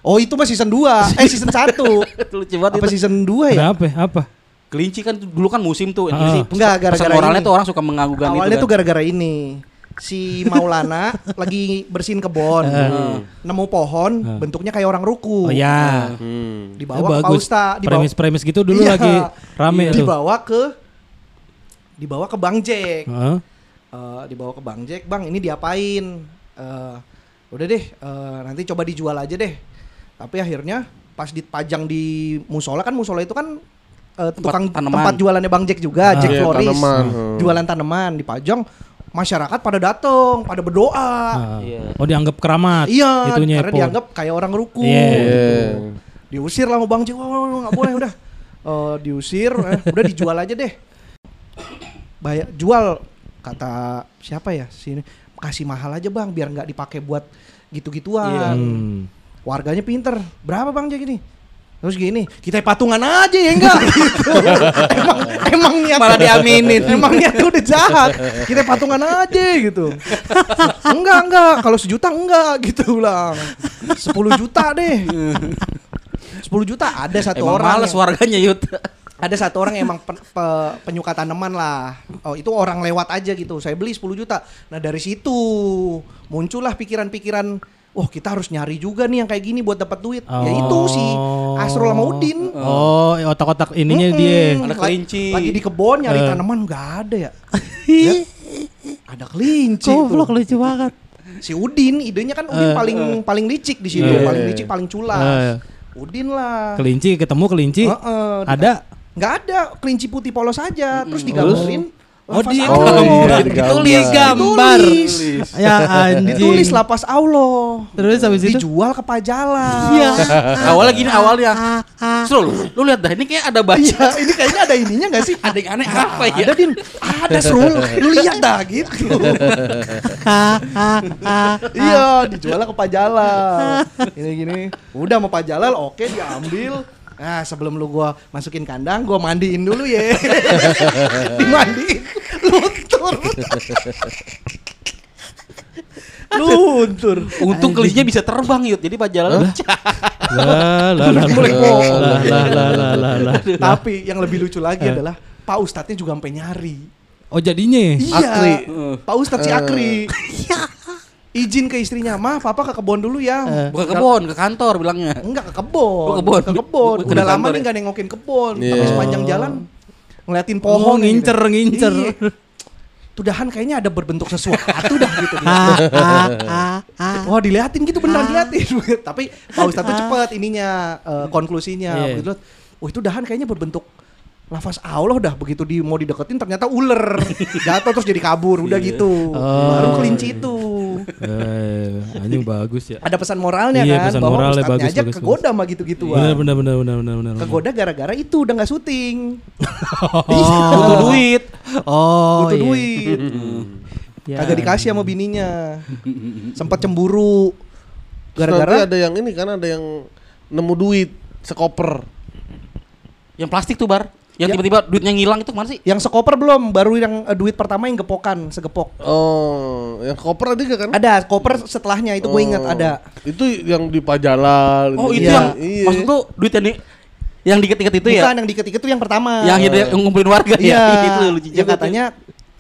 Oh, itu mah season 2. Eh season 1. itu lucu banget Apa itu season 2 ya? Kenapa? Apa? kelinci kan dulu kan musim tuh Ah. Enggak, gara-gara pesan moralnya ini. tuh orang suka mengganggukan Awalnya itu tuh gara-gara ini. Si Maulana lagi bersihin kebon. Nemu pohon bentuknya kayak orang ruku. Oh ya. Hmm. Dibawa Eh, ke Pak bagus. Ustaz, dibawa Premis-premis gitu dulu Iya. lagi rame Iya. tuh. Dibawa ke dibawa ke Bang Jack. Heeh. Eh, dibawa ke Bang Jack, Bang ini diapain? Eh, udah deh, eh, nanti coba dijual aja deh. Tapi akhirnya pas dipajang di musola kan musola itu kan eh, tukang tanaman. tempat jualannya Bang Jack juga, Ah. Jack Iya, Floris. tanaman. Hmm. Jualan tanaman dipajang, masyarakat pada datang, pada berdoa. Ah. Iya. Oh dianggap keramat. Iya, Itunya karena Epo. dianggap kayak orang ruku. Iya. Iya. Diusir lah sama Bang Jack, wah, wah, nggak boleh udah. Eh, diusir, eh, udah dijual aja deh. Bayar jual kata siapa ya sini kasih mahal aja bang biar nggak dipakai buat gitu-gituan. Hmm. Warganya pinter. Berapa bang ini? Terus gini, kita patungan aja ya enggak gitu. emang emang niat Malah diaminin. Emang niatnya udah jahat. Kita patungan aja gitu. enggak, enggak. Kalau sejuta enggak gitu ulang. 10 juta deh. 10 juta ada satu Emang orang. males yang- warganya Yud ada satu orang yang emang pen- pe- penyuka tanaman lah. Oh, itu orang lewat aja gitu. Saya beli 10 juta. Nah, dari situ muncullah pikiran-pikiran Oh kita harus nyari juga nih yang kayak gini buat dapat duit. Ya itu si Asrul sama Udin. Oh, otak-otak ininya Mm-mm. dia. Ada kelinci. Lagi di kebon nyari Eh. tanaman nggak ada ya. Ya, Ada kelinci. tuh. lucu banget. Si Udin, idenya kan Udin Eh. paling paling licik di situ, Eh. paling licik, paling culas. Eh. Udin lah. Kelinci ketemu kelinci. Heeh, di- Ada. nggak ada kelinci putih polos aja, terus digambarin. Oh, dia Allah. Oh, iya, Ditulis digambar. gambar. Ditulis. Ya anjing. Ditulis lapas Allah. Terus habis itu Dijual ke pajalan. Iya. awalnya gini awalnya Srul lu lihat dah ini kayak ada baca Iya, ini kayaknya ada ininya gak sih? ada yang aneh apa ya Ada din, ada Srul, lu lihat dah gitu. iya, dijual ke Pajalal. Ini gini, udah mau Pajalal, oke diambil. Nah, sebelum lu gua masukin kandang, gua mandiin dulu ya. Dimandiin, luntur. luntur. untung kelincinya bisa terbang Yud jadi Pak Jalal lah lah lah lah lah lah lah. Tapi yang lebih lucu lagi Eh. adalah Pak Ustadznya juga sampai nyari. Oh jadinya. Iya. Akri. Pak Ustadz si Akri. Izin ke istrinya, "Ma, papa ke kebon dulu ya." bukan ke kebon ke kantor bilangnya Enggak ke kebon. Oh, kebon. Ke kebon. Ke Udah lama nih ya? nggak nengokin kebon. Iya. Tapi sepanjang jalan ngeliatin Oh, pohon yang ngincer, gitu. ngincer. Iya. Tudahan kayaknya ada berbentuk sesuatu dah gitu. Wah diliatin gitu beneran diliatin. Tapi Pak Ustadz tuh cepet ininya eh, konklusinya. Iya. Begitu, oh itu dahan kayaknya berbentuk lafaz Allah dah begitu di mau dideketin ternyata ular jatuh terus jadi kabur udah gitu Oh. baru kelinci itu Eh, anjing bagus ya. Ada pesan moralnya Iya, kan pesan bahwa moralnya bagus, aja bagus, kegoda sama gitu-gituan. Benar benar benar benar benar benar. Kegoda gara-gara itu udah nggak syuting. Butuh duit. Oh, butuh iya. duit. Ya. Kagak dikasih sama bininya. Sempat cemburu. Gara-gara ada yang ini kan ada yang nemu duit sekoper. Yang plastik tuh bar. Yang Ya. tiba-tiba duitnya ngilang itu ke mana sih? yang sekoper belum, baru yang eh, duit pertama yang gepokan, segepok. Oh, yang koper ada gak kan? Ada koper setelahnya itu gue ingat Oh. ada. Itu yang di Pajalan. Oh gitu. itu Iya. yang Iya. maksud tuh duit yang di yang diket-diket itu Bukan ya? yang dikit-dikit itu yang pertama. Yang dia yang ngumpulin warga Iya. ya? itu lucu juga tuh. katanya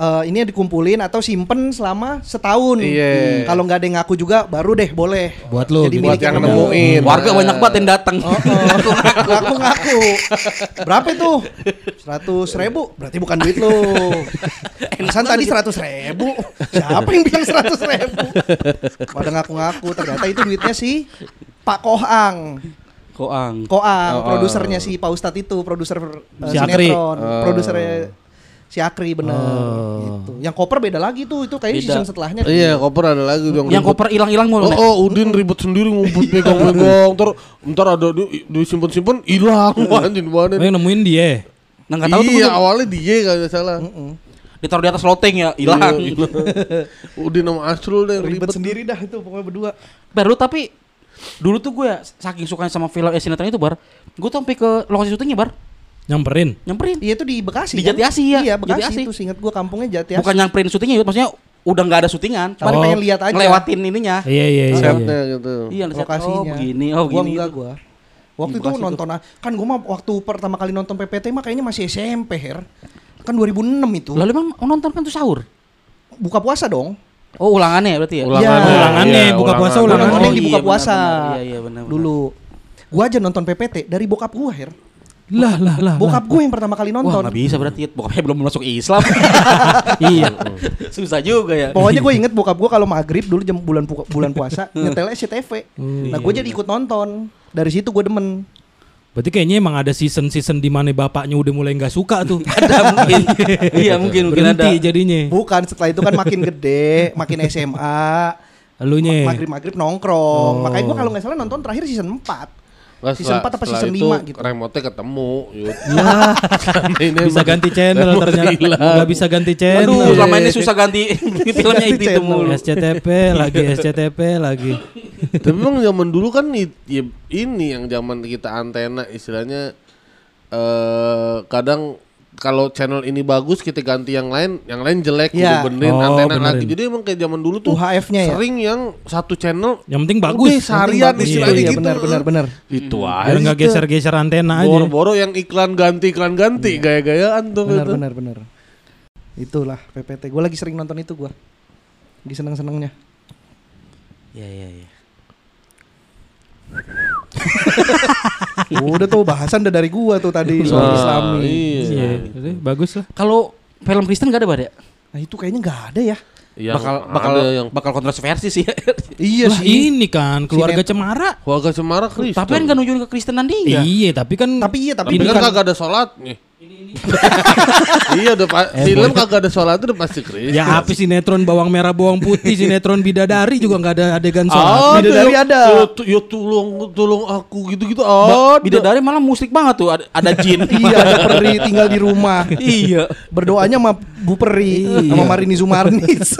eh, ini dikumpulin atau simpen selama setahun. Iya. Kalau nggak ada yang ngaku juga baru deh boleh. Buat lu, Jadi. Buat milik yang nemuin. Warga banyak banget yang datang. Oh, oh. ngaku-ngaku. Berapa itu? Seratus ribu. Berarti bukan duit lu. Pesan tadi seratus ribu. Siapa yang bilang seratus ribu? Pada ngaku-ngaku. Ternyata itu duitnya si Pak Kohang. Koang. Koang, Oh, oh. produsernya si Pak Ustadz itu, produser uh, Si sinetron, Oh. produsernya si Akri bener. Oh. Gitu. Yang koper beda lagi tuh, itu kayaknya season setelahnya. Iya, koper ada lagi yang Yang ribut. koper hilang-hilang mau. Oh, oh, Udin ribet sendiri ngumpet pegang-pegang. Ntar, ntar ada di, disimpan-simpan hilang. Anjing Oh, banget. yang nemuin dia. Nah, nggak tahu tuh Iya, gua- awalnya dia kalau nggak salah. Mm-mm. ditaruh di atas loteng ya, hilang. Iya, Udin sama Asrul deh yang Ribet ribet. sendiri dah itu pokoknya berdua. Baru tapi dulu tuh gue ya saking sukanya sama film eh, sinetron itu bar, gue tuh sampai ke lokasi syutingnya bar, Nyamperin. nyamperin. Iya itu di Bekasi. Di kan? Jati Asih, ya. Iya Bekasi Asih. itu. Seingat gua kampungnya Jati Asih. Bukan nyamperin syutingnya, maksudnya udah nggak ada syutingan, Cuma Oh. pengen lihat aja. ngelewatin ininya. Iya iya iya. Setnya iya. gitu. Iya, lihat, lokasinya. Oh begini, oh Gua begini. enggak gua. Waktu itu nonton kan gua mah waktu pertama kali nonton PPT mah kayaknya masih SMP her. Kan 2006 itu. Lalu emang nonton kan tuh sahur. Buka puasa dong. Oh ulangannya ya berarti ya? Ulangannya. Iya. Ulangannya, Iya, buka puasa Gua ulangannya. di iya, buka benar, puasa. benar. Iya, iya, benar, benar. Dulu. Gua aja nonton PPT dari bokap gua her. Lah lah lah. Bokap gua yang pertama kali Wah nonton. nggak bisa berarti bokapnya belum masuk Islam. Iya. Susah juga ya. Pokoknya gue inget bokap gue kalau maghrib dulu jam bulan pu- bulan puasa nyetel SCTV. Hmm. Nah gue jadi ikut nonton. Dari situ gue demen. Berarti kayaknya emang ada season-season di mana bapaknya udah mulai nggak suka tuh. ada mungkin. iya mungkin mungkin ada. Jadinya. Bukan setelah itu kan makin gede, makin SMA, Elunya. maghrib maghrib nongkrong. Oh. Makanya gue kalau nggak salah nonton terakhir season 4 Nggak, Season setelah- 4 apa season itu 5 gitu. Remote-nya ketemu. Lah, Ini bisa ganti channel remote ternyata. Nggak bisa ganti channel. Aduh, selama ini susah ganti filmnya itu, itu mulu. SCTP lagi SCTP lagi. Tapi memang zaman dulu kan ya ini yang zaman kita antena istilahnya eh kadang kalau channel ini bagus kita ganti yang lain, yang lain jelek Iya. udah benerin Oh, antena benerin. lagi. Jadi emang kayak zaman dulu tuh UHF-nya ya? sering yang satu channel Yang penting bagus. udah seharian Bagus, istilahnya iya, gitu. benar benar benar. Itu aja. Biar nggak geser-geser antena aja. Boro-boro yang iklan ganti iklan ganti gaya-gayaan tuh Benar gitu. benar benar. Itulah PPT. Gue lagi sering nonton itu gue. Lagi seneng-senengnya. Iya iya iya. Udah tuh bahasan udah dari gua tuh tadi soal Nah, Islami. Iya. Iya, jadi bagus lah. Kalau film Kristen gak ada bar ya? Nah itu kayaknya nggak ada ya. Yang bakal bakal ada yang bakal kontroversi sih. Iya lah ini kan keluarga cemara. warga Cemara Kristen. Tapi kan gak nunjukin kekristenan dia. Iya, tapi kan Tapi iya tapi Tapi kan kan- kagak ada sholat nih. iya udah pa- Eh, film kagak ada sholat udah pasti Kristen. Ya apa sinetron bawang merah bawang putih, sinetron bidadari juga nggak ada adegan Ah, sholat. Bidadari ya- ada. Ya, tolong tolong aku gitu-gitu Ba- ada. Bidadari malah musrik banget tuh ada, ada jin. iya ada peri tinggal di rumah. iya. Berdoanya sama Bu Peri Iya. sama Marini Zumarnis.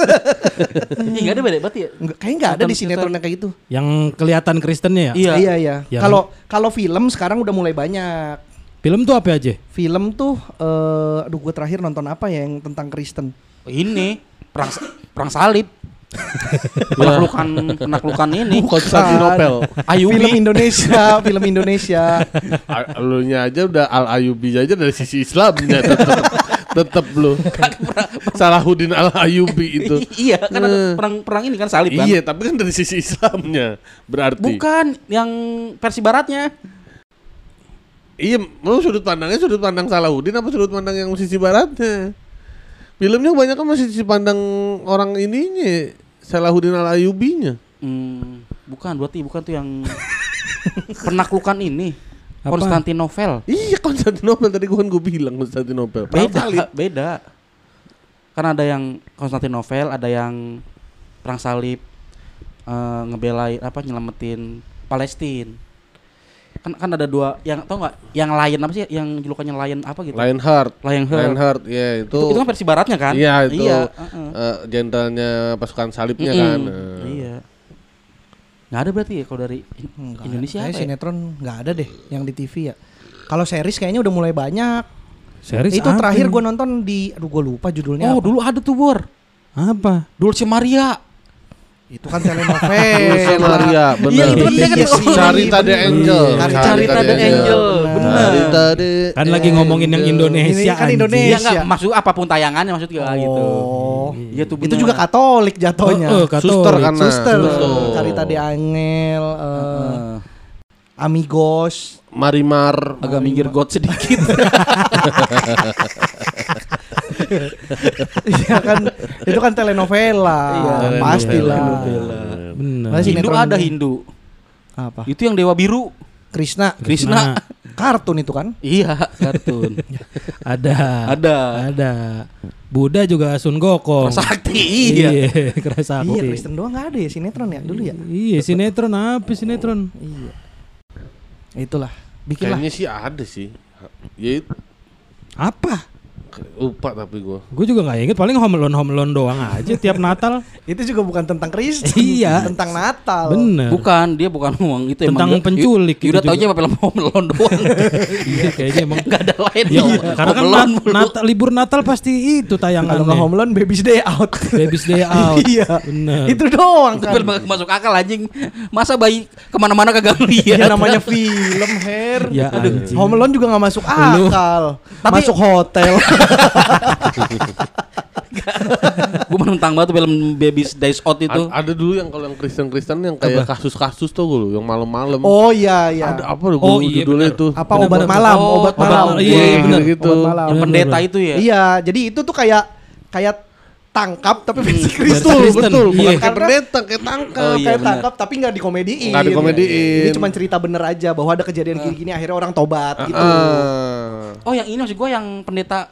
Iya gak ada beda berarti ya? Kayaknya nggak ada di sinetron yang kayak gitu. Yang kelihatan Kristennya ya. Iya. Iya iya. Ya. Kalau kalau film sekarang udah mulai banyak. Film tuh apa aja? Film tuh eh aduh gue terakhir nonton apa ya yang tentang Kristen. Ini perang perang salib. penaklukan penaklukan ini. Konstantinopel. Ayubi. Film Indonesia, film Indonesia. Lu nya aja udah Al Ayubi aja dari sisi Islamnya tetep tetep lu. Salahuddin Al Ayubi itu. iya, kan ada perang perang ini kan salib kan. Iya, tapi kan dari sisi Islamnya berarti. Bukan yang versi baratnya. Iya, lu sudut pandangnya sudut pandang Salahuddin apa sudut pandang yang sisi baratnya? Filmnya banyak kan masih sisi pandang orang ininya, Salahuddin Al Ayubinya. Hmm, bukan berarti bukan tuh yang penaklukan ini. Apa? Konstantinopel. Iya, Konstantinopel tadi gua kan gue bilang Konstantinopel. Beda, beda. Kan ada yang Konstantinopel, ada yang perang salib. eh, ngebelain apa nyelamatin Palestina. Kan kan ada dua yang tau nggak yang Lion apa sih yang julukannya Lion apa gitu? Lionheart. Lionheart. Lionheart, ya itu. Itu, itu kan versi baratnya kan? Iya itu. Iya, Iya. heeh. jenderalnya pasukan salibnya Mm-mm. kan. eh. Iya. Nggak ada berarti ya kalau dari In- Enggak, Indonesia apa ya? sinetron nggak ada deh yang di TV ya. Kalau series kayaknya udah mulai banyak. Series itu apa terakhir gue nonton di, aduh gue lupa judulnya. Oh apa. dulu ada tuh Bor. Apa? Dulce Maria. Itu kan telenovel. Maria, bener. Iya, itu kan dia kan Iya sih. Carita de Angel. Carita de Angel. Bener. Carita de Kan lagi ngomongin yang. Indonesia. Ini kan. Indonesia. Iya maksud apa pun tayangannya maksud gue gitu. Oh. Iya tuh Itu juga Katolik jatuhnya. Oh, oh, Katolik. Suster kan. Suster. Carita de Angel, eh. Amigos. Marimar. agak minggir got sedikit. Iya kan, itu kan telenovela. Iya, pastilah. Bener. Masih Hindu sinetron ada ini. Hindu. Apa? Itu yang Dewa Biru. Krishna. Krishna. Kartun itu kan? Iya, kartun. Ada. Ada. Ada. Buddha juga Sun Gokong. Sakti. Iya. Kerasakti. Iya, Kristen doang nggak ada ya sinetron ya dulu ya. Iya, sinetron apa sinetron? Iya. Itulah. Bikinlah. Kayaknya sih ada sih. Ya itu Apa? Lupa tapi gua. Gue juga nggak inget paling home alone home alone doang aja tiap Natal. Itu juga bukan tentang Kristen. Iya. Tentang Natal. Bener. Bukan, dia bukan uang itu Tentang emang penculik gitu Yuda juga. taunya apa film Home Alone doang. Iya, kayaknya emang. Enggak ada lain. Ya, Home karena kan mulu. Natal, libur Natal pasti itu Kalau tayangannya. nggak Home Alone, Baby's Day Out. Baby's Day Out. iya. Bener. Itu doang Itu kan. film masuk akal anjing. Masa bayi ke mana-mana kagak Ya ngeliat. namanya film Her. Ya, anjing. Home Alone juga nggak masuk Lu- akal. Tapi- masuk hotel. Gue menentang banget tuh film Baby's Days Out itu. A- ada dulu yang kalau yang Kristen-Kristen yang kayak kasus-kasus tuh gua yang malam-malam. oh iya iya. Ada apa gua Oh, iya, judulnya bener. itu? Apa Bener, obat bener. malam? Oh, obat obat malam. malam. Iya, iya, bener. gitu. Obat malam. Yang pendeta itu ya. Iya, jadi itu tuh kayak kayak tangkap tapi versi Versi Kristen. Kristen, Betul, iya. bukan kayak Karena- pendeta, kayak tangkap. Oh, iya, kayak benar. tangkap tapi nggak dikomediin. Nggak dikomediin. Ini cuma cerita bener aja bahwa ada kejadian gini-gini akhirnya orang tobat gitu. Ah. Oh yang ini maksud gue yang pendeta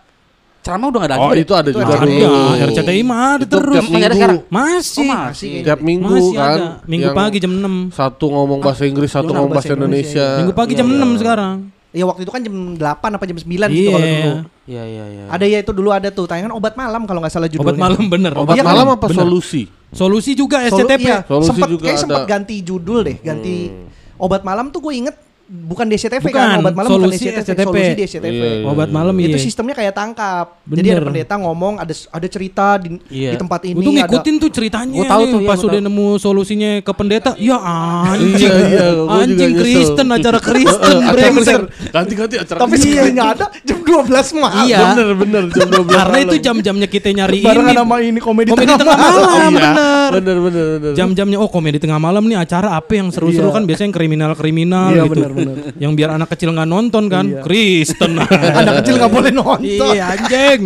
ceramah udah gak ada Oh, lagi. itu ada juga ada. dulu. Ada, RCTI mah ada Itu terus. tiap Masih ada minggu. sekarang? Masih. Oh, masih. Tiap minggu Masih kan. ada. Minggu yang pagi jam 6. Satu ngomong bahasa Inggris, satu ngomong bahasa Indonesia. Minggu pagi jam Iya. 6 sekarang. Ya waktu itu kan jam 8 apa jam 9 gitu kalau Iya. dulu. Iya iya iya. Ada ya itu dulu ada tuh tayangan obat malam kalau nggak salah judulnya. Obat malam bener. Obat Iya kan? malam apa Bener. solusi? Solusi juga Solu- SCTV. iya, Solusi sempet, juga kayak ada. sempet ganti judul deh, ganti obat malam tuh gue inget bukan DCTV Bukan, kan obat malam Solusi bukan DCTV, SCTV. solusi DCTV. Iya, iya. Obat malam Itu iya. sistemnya kayak tangkap. Jadi ada Bener. pendeta ngomong ada ada cerita di, Iya. di tempat ini Gue tuh ada ngikutin tuh ceritanya Gua tahu nih, tuh, iya, pas udah tahu. nemu solusinya ke pendeta. Ya anjing. Iya, iya, anjing. Kristen acara Kristen brengsek. Kristen. Ganti-ganti acara tapi Kristen. sekalinya ada jam 12 malam. Iya. Bener bener jam 12 Karena itu jam-jamnya kita nyari Barengan ini. sama ini komedi, Komedi tengah malam, Iya, bener. Bener bener bener. Jam-jamnya oh komedi tengah malam nih acara apa yang seru-seru Iya. kan biasanya yang kriminal-kriminal Iya, gitu. Bener-bener. Yang biar anak kecil nggak nonton kan. Iya. Kristen. Anak kecil nggak boleh nonton. Iya anjing.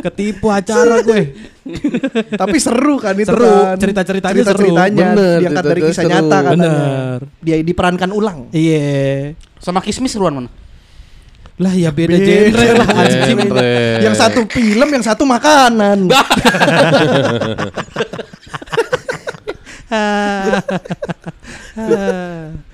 Ketipu acara gue. Tapi seru kan itu Seru, kan. cerita-ceritanya seru. Cerita-ceritanya Bener, diangkat dari kisah cerita-ceritanya nyata seru. katanya. Bener. Dia diperankan ulang. Iya. Sama Kismis seruan mana? Lah ya beda Beda genre lah anjing. Genre. Yang satu film, yang satu makanan.